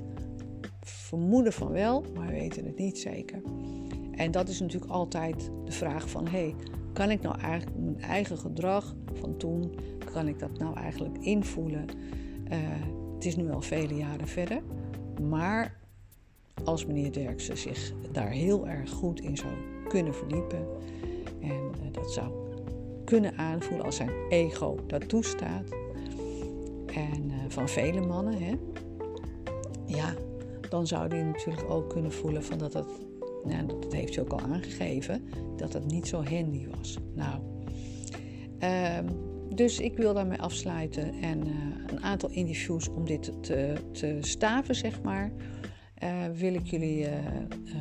Vermoeden van wel, maar we weten het niet zeker. En dat is natuurlijk altijd de vraag van, hey, kan ik nou eigenlijk mijn eigen gedrag van toen, kan ik dat nou eigenlijk invoelen? Uh, het is nu al vele jaren verder, maar als meneer Derksen zich daar heel erg goed in zou kunnen verdiepen en uh, dat zou kunnen aanvoelen als zijn ego dat toestaat, en uh, van vele mannen, hè, ja, dan zou hij natuurlijk ook kunnen voelen van dat het nou, dat heeft hij ook al aangegeven, dat het niet zo handy was. Nou, uh, dus ik wil daarmee afsluiten en uh, een aantal interviews om dit te, te staven, zeg maar. Uh, wil ik jullie uh,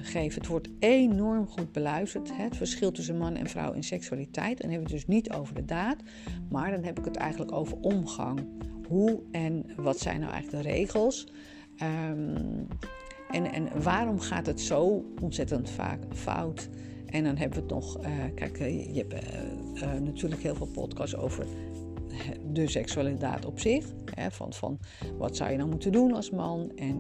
geven. Het wordt enorm goed beluisterd. Het verschil tussen man en vrouw in seksualiteit. Dan hebben we het dus niet over de daad, maar dan heb ik het eigenlijk over omgang. Hoe en wat zijn nou eigenlijk de regels? Um, en, en waarom gaat het zo ontzettend vaak fout? En dan hebben we het nog, uh, kijk, je hebt uh, natuurlijk heel veel podcasts over de seksualiteit op zich. Hè, van, van wat zou je nou moeten doen als man? En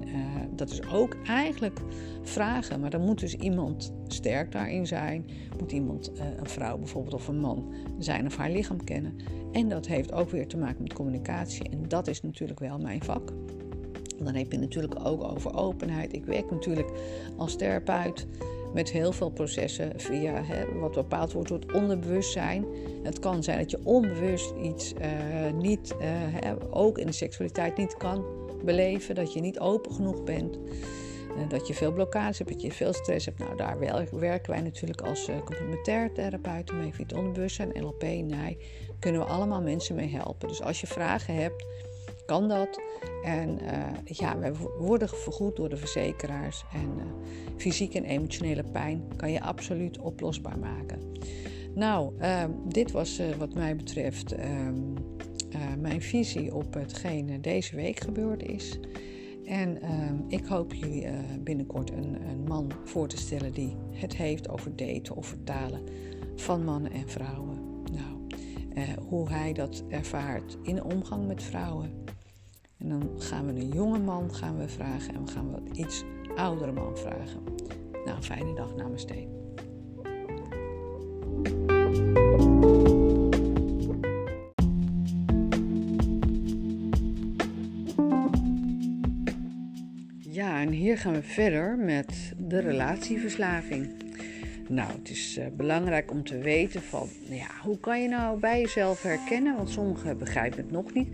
dat is ook eigenlijk vragen, maar dan moet dus iemand sterk daarin zijn. Moet iemand, een vrouw bijvoorbeeld of een man, zijn of haar lichaam kennen. En dat heeft ook weer te maken met communicatie. En dat is natuurlijk wel mijn vak. Dan heb je natuurlijk ook over openheid. Ik werk natuurlijk als therapeut met heel veel processen via hè, wat bepaald wordt door het onderbewustzijn. Het kan zijn dat je onbewust iets uh, niet, uh, hè, ook in de seksualiteit niet kan beleven, dat je niet open genoeg bent. Uh, dat je veel blokkades hebt, dat je veel stress hebt. Nou, daar werken wij natuurlijk als complementair therapeuten mee. Via het onderbewustzijn, NLP, nee, kunnen we allemaal mensen mee helpen. Dus als je vragen hebt, kan dat. En uh, ja, we worden vergoed door de verzekeraars. En uh, fysieke en emotionele pijn kan je absoluut oplosbaar maken. Nou, uh, dit was wat mij betreft ehm, mijn visie op hetgeen deze week gebeurd is. En ehm, ik hoop jullie binnenkort een, een, man voor te stellen die het heeft over daten of vertalen van mannen en vrouwen. Nou, hoe hij dat ervaart in omgang met vrouwen en dan gaan we een jonge man gaan we vragen en we gaan we iets oudere man vragen. Nou, fijne dag namens Steen. Ja, en hier gaan we verder met de relatieverslaving. Nou, het is uh, belangrijk om te weten van, ja, hoe kan je nou bij jezelf herkennen? Want sommigen begrijpen het nog niet.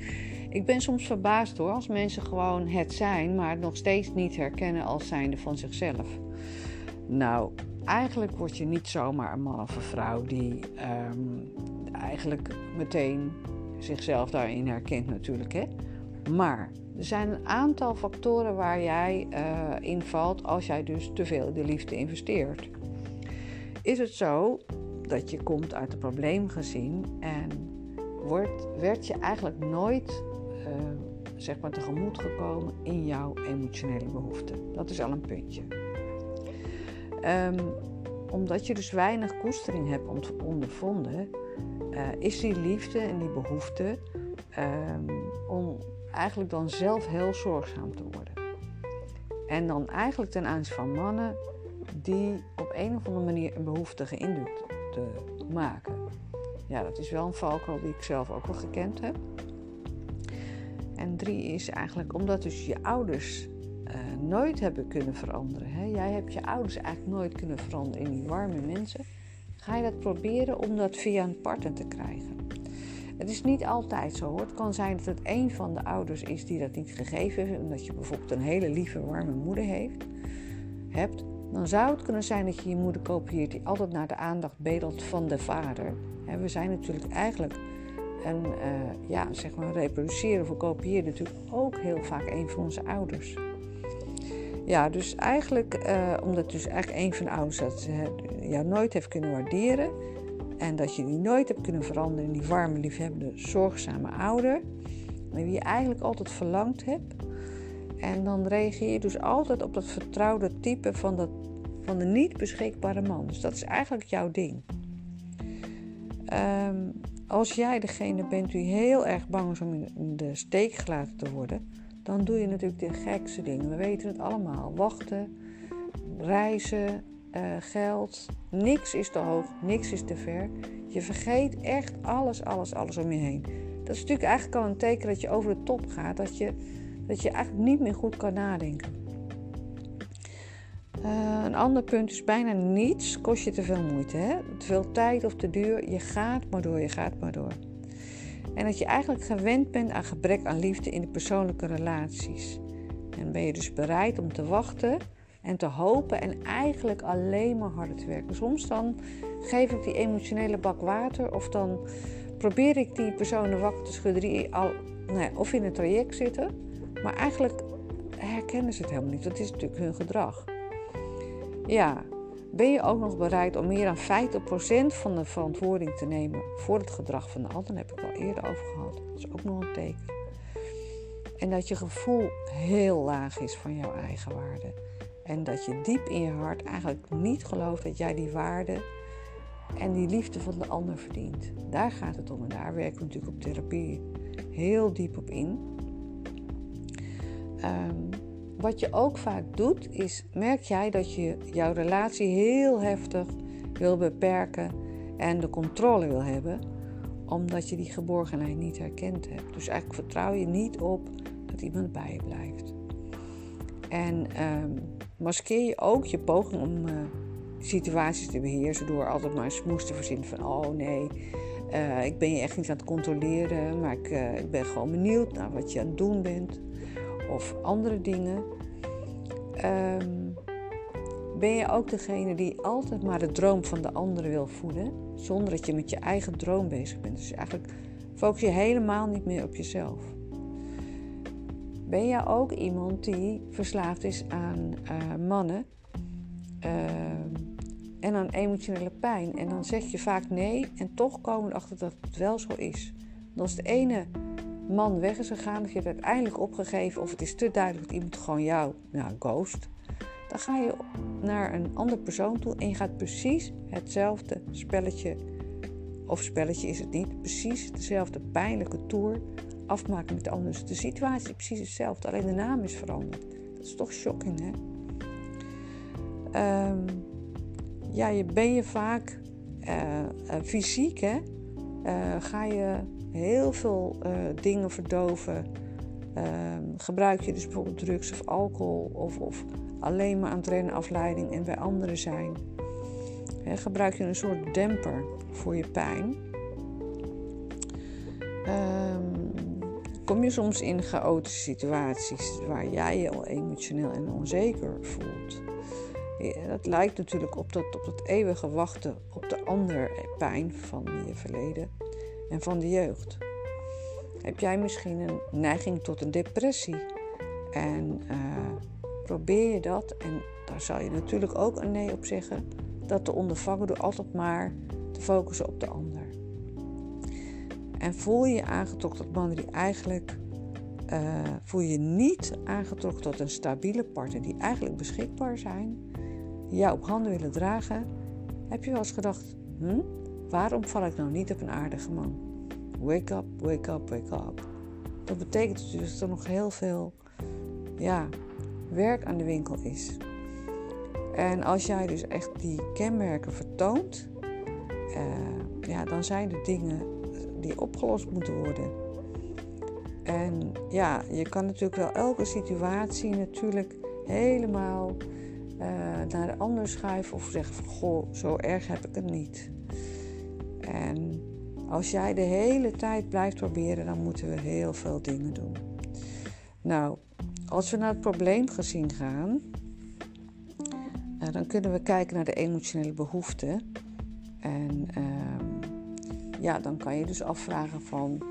Ik ben soms verbaasd hoor, als mensen gewoon het zijn, maar het nog steeds niet herkennen als zijnde van zichzelf. Nou, eigenlijk word je niet zomaar een man of een vrouw die um, eigenlijk meteen zichzelf daarin herkent natuurlijk. Hè? Maar er zijn een aantal factoren waar jij uh, invalt als jij dus te veel in de liefde investeert. Is het zo dat je komt uit een probleemgezin en wordt, werd je eigenlijk nooit zeg maar tegemoet gekomen in jouw emotionele behoeften. Dat is al een puntje. Um, omdat je dus weinig koestering hebt ondervonden, uh, is die liefde en die behoefte um, om eigenlijk dan zelf heel zorgzaam te worden. En dan eigenlijk ten aanzien van mannen die op een of andere manier een behoeftige indruk te maken. Ja, dat is wel een valkuil die ik zelf ook wel gekend heb. En drie is eigenlijk omdat dus je ouders uh, nooit hebben kunnen veranderen. Hè? Jij hebt je ouders eigenlijk nooit kunnen veranderen in die warme mensen. ga je dat proberen om dat via een partner te krijgen. Het is niet altijd zo hoor. Het kan zijn dat het een van de ouders is die dat niet gegeven heeft, omdat je bijvoorbeeld een hele lieve, warme moeder heeft, hebt. Dan zou het kunnen zijn dat je je moeder kopieert die altijd naar de aandacht bedelt van de vader. We zijn natuurlijk eigenlijk een, uh, ja, zeg maar reproduceren of kopiëren natuurlijk ook heel vaak een van onze ouders. Ja, dus eigenlijk, uh, omdat dus eigenlijk een van de ouders dat, uh, jou nooit heeft kunnen waarderen, en dat je die nooit hebt kunnen veranderen in die warme, liefhebbende, zorgzame ouder. Naar wie je eigenlijk altijd verlangd hebt. En dan reageer je dus altijd op dat vertrouwde type van, dat, van de niet beschikbare man. Dus dat is eigenlijk jouw ding. Um, als jij degene bent die heel erg bang is om in de steek gelaten te worden, dan doe je natuurlijk de gekste dingen. We weten het allemaal. Wachten, reizen, uh, geld. Niks is te hoog, niks is te ver. Je vergeet echt alles, alles, alles om je heen. Dat is natuurlijk eigenlijk al een teken dat je over de top gaat. Dat je, dat je eigenlijk niet meer goed kan nadenken. Uh, een ander punt is bijna niets kost je te veel moeite. Hè? Te veel tijd of te duur. Je gaat maar door, je gaat maar door. En dat je eigenlijk gewend bent aan gebrek aan liefde in de persoonlijke relaties. En ben je dus bereid om te wachten en te hopen en eigenlijk alleen maar harder te werken. Soms dan geef ik die emotionele bak water of dan probeer ik die personen wakker te schudden die al, nou of in een traject zitten, maar eigenlijk herkennen ze het helemaal niet. Dat is natuurlijk hun gedrag. Ja, ben je ook nog bereid om meer dan 50% van de verantwoording te nemen voor het gedrag van de ander? Daar heb ik al eerder over gehad. Dat is ook nog een teken. En dat je gevoel heel laag is van jouw eigen waarde. En dat je diep in je hart eigenlijk niet gelooft dat jij die waarde en die liefde van de ander verdient. Daar gaat het om en daar werken we natuurlijk op therapie heel diep op in. Um, wat je ook vaak doet, is merk jij dat je jouw relatie heel heftig wil beperken en de controle wil hebben, omdat je die geborgenheid niet herkend hebt. Dus eigenlijk vertrouw je niet op dat iemand bij je blijft. En um, maskeer je ook je poging om uh, situaties te beheersen door altijd maar smoes te verzinnen van oh nee, uh, ik ben je echt niet aan het controleren, maar ik, uh, ik ben gewoon benieuwd naar wat je aan het doen bent of andere dingen. Um, ben je ook degene die altijd maar de droom van de anderen wil voeden, zonder dat je met je eigen droom bezig bent. Dus eigenlijk focus je helemaal niet meer op jezelf. Ben jij ook iemand die verslaafd is aan uh, mannen uh, en aan emotionele pijn? En dan zeg je vaak nee en toch komen we erachter dat het wel zo is. Dan als de ene man weg is gegaan, of je hebt uiteindelijk opgegeven, of het is te duidelijk dat iemand gewoon jou, nou, ghost, dan ga je naar een andere persoon toe en je gaat precies hetzelfde spelletje, of spelletje is het niet, precies dezelfde pijnlijke tour afmaken met de ander. Dus de situatie is precies hetzelfde, alleen de naam is veranderd. Dat is toch shocking, hè? Um, ja, je ben je vaak uh, uh, fysiek, hè? Uh, ga je heel veel dingen verdoven. Ehm, gebruik je dus bijvoorbeeld drugs of alcohol of, of alleen maar aan het rennen afleiding en bij anderen zijn. Gebruik je een soort demper voor je pijn. Um, kom je soms in chaotische situaties waar jij je emotioneel en onzeker voelt. Dat lijkt natuurlijk op dat, op dat eeuwige wachten op de ander pijn van je verleden en van de jeugd. Heb jij misschien een neiging tot een depressie? En uh, probeer je dat, en daar zal je natuurlijk ook een nee op zeggen, dat te ondervangen door altijd maar te focussen op de ander. En voel je je aangetrokken tot mannen die eigenlijk. Uh, voel je niet aangetrokken tot een stabiele partner die eigenlijk beschikbaar zijn, die jou op handen willen dragen. Heb je wel eens gedacht: hm, waarom val ik nou niet op een aardige man? Wake up, wake up, wake up. Dat betekent dus dat er nog heel veel ja, werk aan de winkel is. En als jij dus echt die kenmerken vertoont, uh, ja, dan zijn er dingen die opgelost moeten worden. En ja, je kan natuurlijk wel elke situatie natuurlijk helemaal naar de ander schuiven of zeggen van goh, zo erg heb ik het niet. En als jij de hele tijd blijft proberen, dan moeten we heel veel dingen doen. Nou, als we naar het probleemgezien gaan, uh, dan kunnen we kijken naar de emotionele behoeften. En uh, ja, dan kan je dus afvragen van,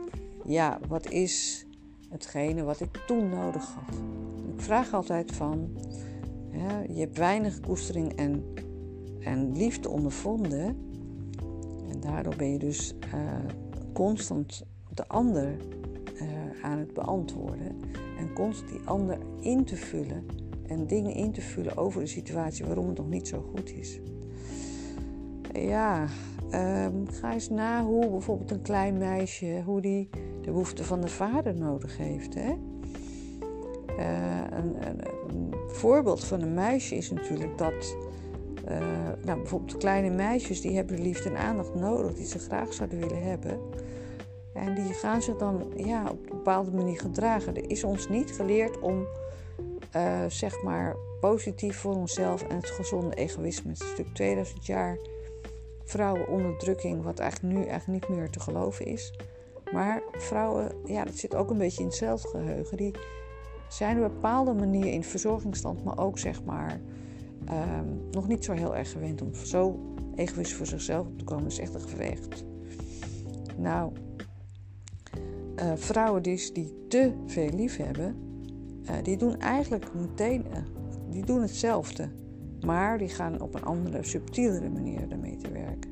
ja, wat is hetgene wat ik toen nodig had? Ik vraag altijd van, je hebt weinig koestering en, en liefde ondervonden. Daardoor ben je dus uh, constant de ander uh, aan het beantwoorden. En constant die ander in te vullen. En dingen in te vullen over de situatie waarom het nog niet zo goed is. Ja, um, ga eens na hoe bijvoorbeeld een klein meisje, hoe die de behoefte van de vader nodig heeft. Hè? Uh, een, een, een, voorbeeld van een meisje is natuurlijk dat. Uh, nou, bijvoorbeeld kleine meisjes die hebben liefde en aandacht nodig die ze graag zouden willen hebben. En die gaan zich dan ja, op een bepaalde manier gedragen. Er is ons niet geleerd om uh, zeg maar positief voor onszelf en het gezonde egoïsme. Het is natuurlijk 2000 jaar vrouwenonderdrukking, wat eigenlijk nu eigenlijk niet meer te geloven is. Maar vrouwen, ja, dat zit ook een beetje in hetzelfde geheugen. Die zijn op een bepaalde manier in verzorgingsstand, maar ook zeg maar um, nog niet zo heel erg gewend om zo egoïstisch voor zichzelf op te komen. Is echt een gevecht. Nou, uh, vrouwen dus die te veel lief hebben, uh, die doen eigenlijk meteen, uh, die doen hetzelfde. Maar die gaan op een andere, subtielere manier ermee te werken.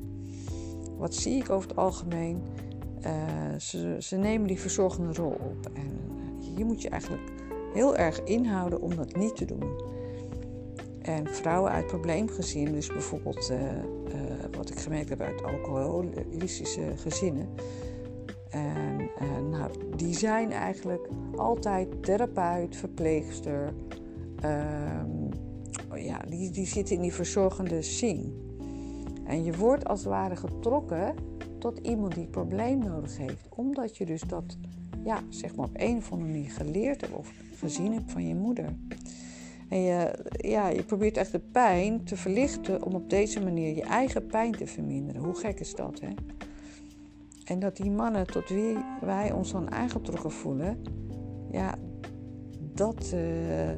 Wat zie ik over het algemeen? ze, ze nemen die verzorgende rol op. En hier moet je eigenlijk heel erg inhouden om dat niet te doen. En vrouwen uit probleemgezinnen, dus bijvoorbeeld uh, uh, wat ik gemerkt heb uit alcoholistische gezinnen. En uh, nou, die zijn eigenlijk altijd therapeut, verpleegster. Ehm, ja, die, die zitten in die verzorgende scene. En je wordt als het ware getrokken tot iemand die probleem nodig heeft. Omdat je dus dat ja, zeg maar op een of andere manier geleerd hebt of gezien hebt van je moeder. En je, ja, je probeert echt de pijn te verlichten om op deze manier je eigen pijn te verminderen. Hoe gek is dat, hè? En dat die mannen tot wie wij ons dan aangetrokken voelen, ja, dat, uh,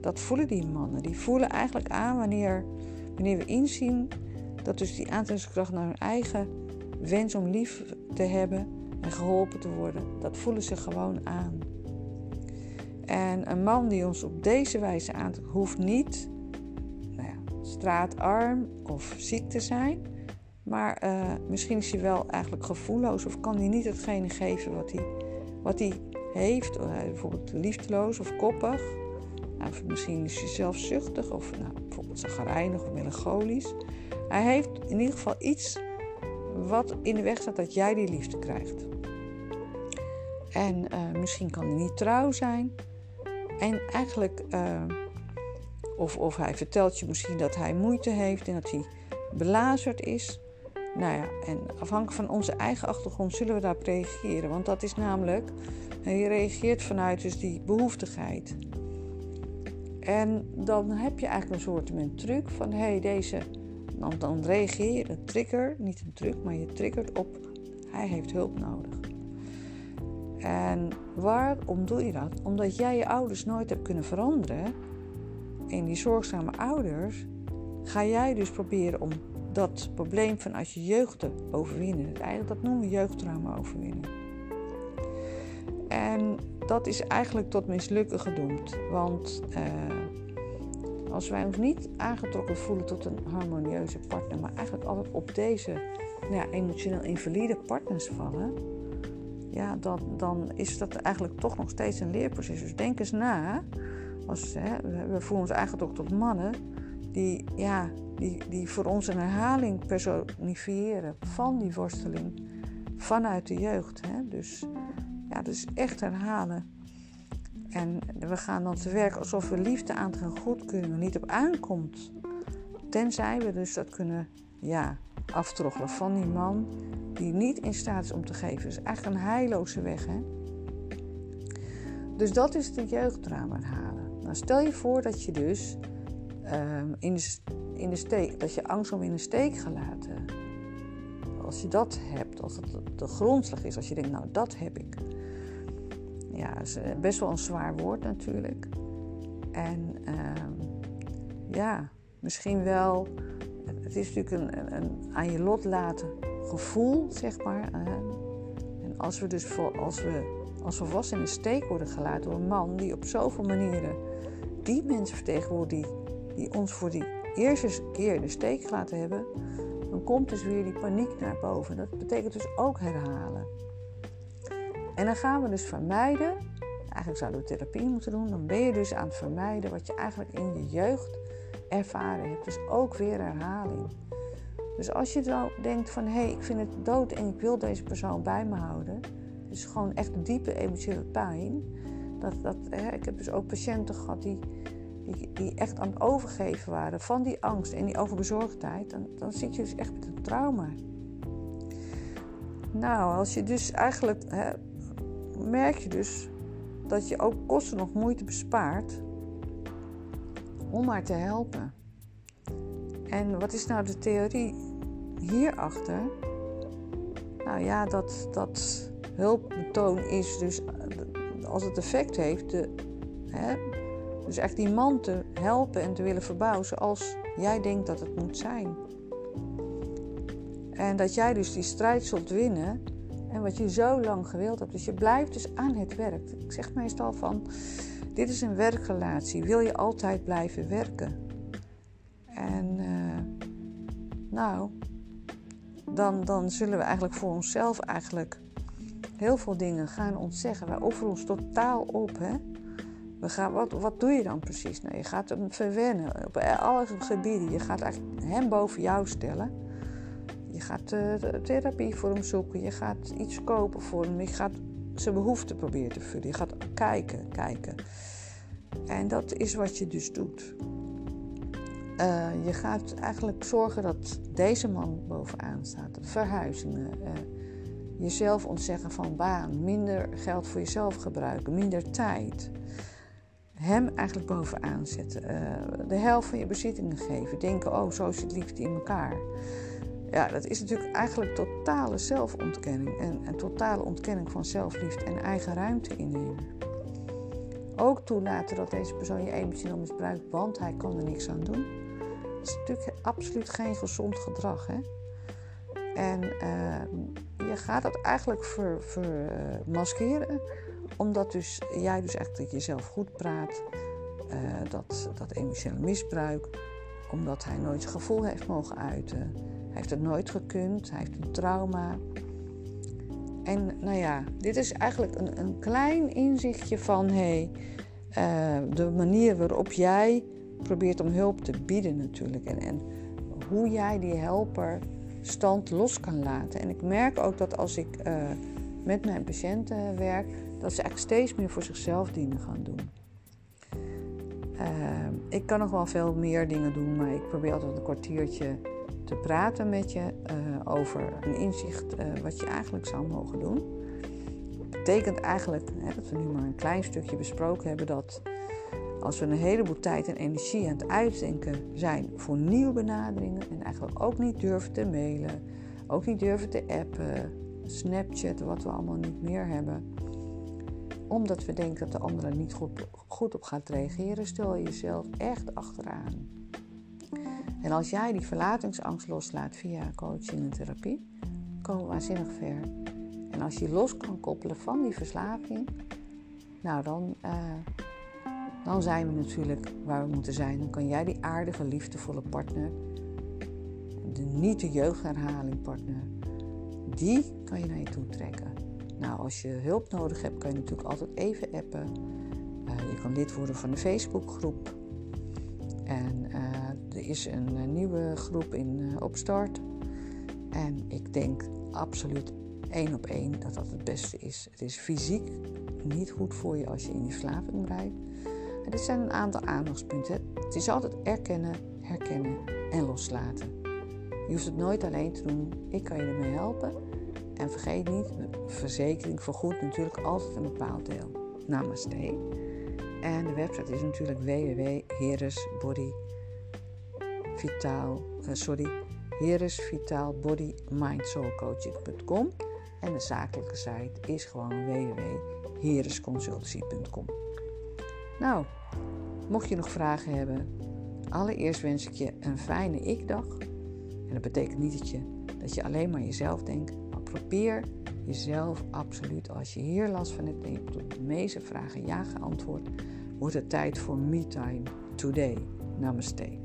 dat voelen die mannen. Die voelen eigenlijk aan wanneer, wanneer we inzien dat dus die aantrekkingskracht naar hun eigen wens om lief te hebben en geholpen te worden, dat voelen ze gewoon aan. En een man die ons op deze wijze aantrekt, hoeft niet nou ja, straatarm of ziek te zijn. Maar uh, misschien is hij wel eigenlijk gevoelloos of kan hij niet hetgene geven wat hij, wat hij heeft. Uh, bijvoorbeeld liefdeloos of koppig. Nou, misschien is hij zelfzuchtig of nou, bijvoorbeeld zagrijnig of melancholisch. Hij heeft in ieder geval iets wat in de weg staat dat jij die liefde krijgt. En uh, misschien kan hij niet trouw zijn. En eigenlijk, uh, of, of hij vertelt je misschien dat hij moeite heeft en dat hij belazerd is. Nou ja, en afhankelijk van onze eigen achtergrond zullen we daarop reageren. Want dat is namelijk, je reageert vanuit dus die behoeftigheid. En dan heb je eigenlijk een soort een truc van, hé, hey, deze, dan, dan reageer je, een trigger, niet een truc, maar je triggert op, hij heeft hulp nodig. En waarom doe je dat? Omdat jij je ouders nooit hebt kunnen veranderen. En die zorgzame ouders ga jij dus proberen om dat probleem vanuit je jeugd te overwinnen. Eigenlijk dat noemen we jeugdtrauma overwinnen. En dat is eigenlijk tot mislukken gedoemd. Want uh, als wij ons niet aangetrokken voelen tot een harmonieuze partner, maar eigenlijk altijd op deze nou ja, emotioneel invalide partners vallen, ja, dan, dan is dat eigenlijk toch nog steeds een leerproces. Dus denk eens na. Als, hè, we voelen ons eigenlijk tot mannen die, ja, die, die voor ons een herhaling personifiëren van die worsteling vanuit de jeugd. Hè. Dus ja, dus echt herhalen. En we gaan dan te werk alsof we liefde aan het goed kunnen, niet op aankomt. Tenzij we dus dat kunnen ja, aftroggelen van die man die niet in staat is om te geven. is eigenlijk een heilloze weg. Hè? Dus dat is de jeugddrama halen. Nou, stel je voor dat je dus ehm, in, de, in de steek, dat je angst om in de steek gelaten. Als je dat hebt, als dat de grondslag is, als je denkt, nou dat heb ik. Ja, is best wel een zwaar woord natuurlijk. En ehm, ja, misschien wel, het is natuurlijk een, een, aan je lot laten gevoel, zeg maar. En als we dus voor, als we als volwassenen in de steek worden gelaten door een man die op zoveel manieren die mensen vertegenwoordigt die, die ons voor die eerste keer in de steek gelaten hebben, dan komt dus weer die paniek naar boven. Dat betekent dus ook herhalen. En dan gaan we dus vermijden, eigenlijk zouden we therapie moeten doen, dan ben je dus aan het vermijden wat je eigenlijk in je jeugd ervaren hebt. Dus ook weer herhaling. Dus als je zo denkt van hé, hey, ik vind het dood en ik wil deze persoon bij me houden, dus gewoon echt diepe emotionele pijn. Dat, dat, hè, ik heb dus ook patiënten gehad die, die, die, echt aan het overgeven waren van die angst en die overbezorgdheid. Dan, dan zit je dus echt met een trauma. Nou, als je dus eigenlijk hè, merk je dus dat je ook kosten nog moeite bespaart om maar te helpen. En wat is nou de theorie hierachter? Nou ja, dat, dat hulpbetoon is dus als het effect heeft, de, hè, dus echt die man te helpen en te willen verbouwen zoals jij denkt dat het moet zijn. En dat jij dus die strijd zult winnen en wat je zo lang gewild hebt. Dus je blijft dus aan het werk. Ik zeg meestal van, dit is een werkrelatie. Wil je altijd blijven werken? En uh, nou, dan, dan zullen we eigenlijk voor onszelf eigenlijk heel veel dingen gaan ontzeggen. Wij offeren ons totaal op. Hè? We gaan, wat, wat doe je dan precies? Nou, je gaat hem verwennen op alle gebieden. Je gaat eigenlijk hem boven jou stellen. Je gaat uh, therapie voor hem zoeken. Je gaat iets kopen voor hem. Je gaat zijn behoeften proberen te vullen. Je gaat kijken, kijken. En dat is wat je dus doet. Uh, je gaat eigenlijk zorgen dat deze man bovenaan staat. Verhuizingen, uh, jezelf ontzeggen van baan, minder geld voor jezelf gebruiken, minder tijd. Hem eigenlijk bovenaan zetten. Uh, de helft van je bezittingen geven. Denken, oh, zo zit liefde in elkaar. Ja, dat is natuurlijk eigenlijk totale zelfontkenning. En, en totale ontkenning van zelfliefde en eigen ruimte innemen. Ook toelaten dat deze persoon je emotioneel misbruikt, want hij kan er niks aan doen. Dat is natuurlijk absoluut geen gezond gedrag. Hè? En uh, je gaat dat eigenlijk vermaskeren, ver, omdat dus, jij dus echt dat jezelf goed praat, uh, dat, dat emotionele misbruik, omdat hij nooit zijn gevoel heeft mogen uiten. Hij heeft het nooit gekund, hij heeft een trauma. En nou ja, dit is eigenlijk een, een klein inzichtje van hey, de manier waarop jij probeert om hulp te bieden natuurlijk. En, en hoe jij die helper stand los kan laten. En ik merk ook dat als ik uh, met mijn patiënten werk, dat ze eigenlijk steeds meer voor zichzelf dingen gaan doen. Uh, ik kan nog wel veel meer dingen doen, maar ik probeer altijd een kwartiertje te praten met je uh, over een inzicht wat je eigenlijk zou mogen doen. Dat betekent eigenlijk hè, dat we nu maar een klein stukje besproken hebben dat als we een heleboel tijd en energie aan het uitdenken zijn voor nieuwe benaderingen en eigenlijk ook niet durven te mailen, ook niet durven te appen, Snapchat, wat we allemaal niet meer hebben, omdat we denken dat de andere niet goed, goed op gaat reageren, stel je jezelf echt achteraan. En als jij die verlatingsangst loslaat via coaching en therapie, komen we waanzinnig ver. En als je los kan koppelen van die verslaving, nou dan. Uh, dan zijn we natuurlijk waar we moeten zijn. Dan kan jij die aardige, liefdevolle partner, de niet de jeugdherhaling partner, die kan je naar je toe trekken. Nou, als je hulp nodig hebt, kan je natuurlijk altijd even appen. Uh, je kan lid worden van de Facebookgroep. En uh, er is een, een, nieuwe groep in uh, Opstart. En ik denk absoluut één op één dat dat het beste is. Het is fysiek niet goed voor je als je in die verslaving blijft. En dit zijn een aantal aandachtspunten. Het is altijd erkennen, herkennen en loslaten. Je hoeft het nooit alleen te doen. Ik kan je ermee helpen. En vergeet niet, verzekering vergoedt natuurlijk altijd een bepaald deel. Namaste. En de website is natuurlijk www.heresbody Vitaal, sorry, heresvitaalbodymindsoulcoaching.com en de zakelijke site is gewoon www.heresconsultancy.com. Nou, mocht je nog vragen hebben, allereerst wens ik je een fijne ik-dag. En dat betekent niet dat je, dat je alleen maar jezelf denkt, maar probeer jezelf absoluut, als je hier last van hebt en op de meeste vragen ja geantwoord, wordt het tijd voor me time today. Namaste.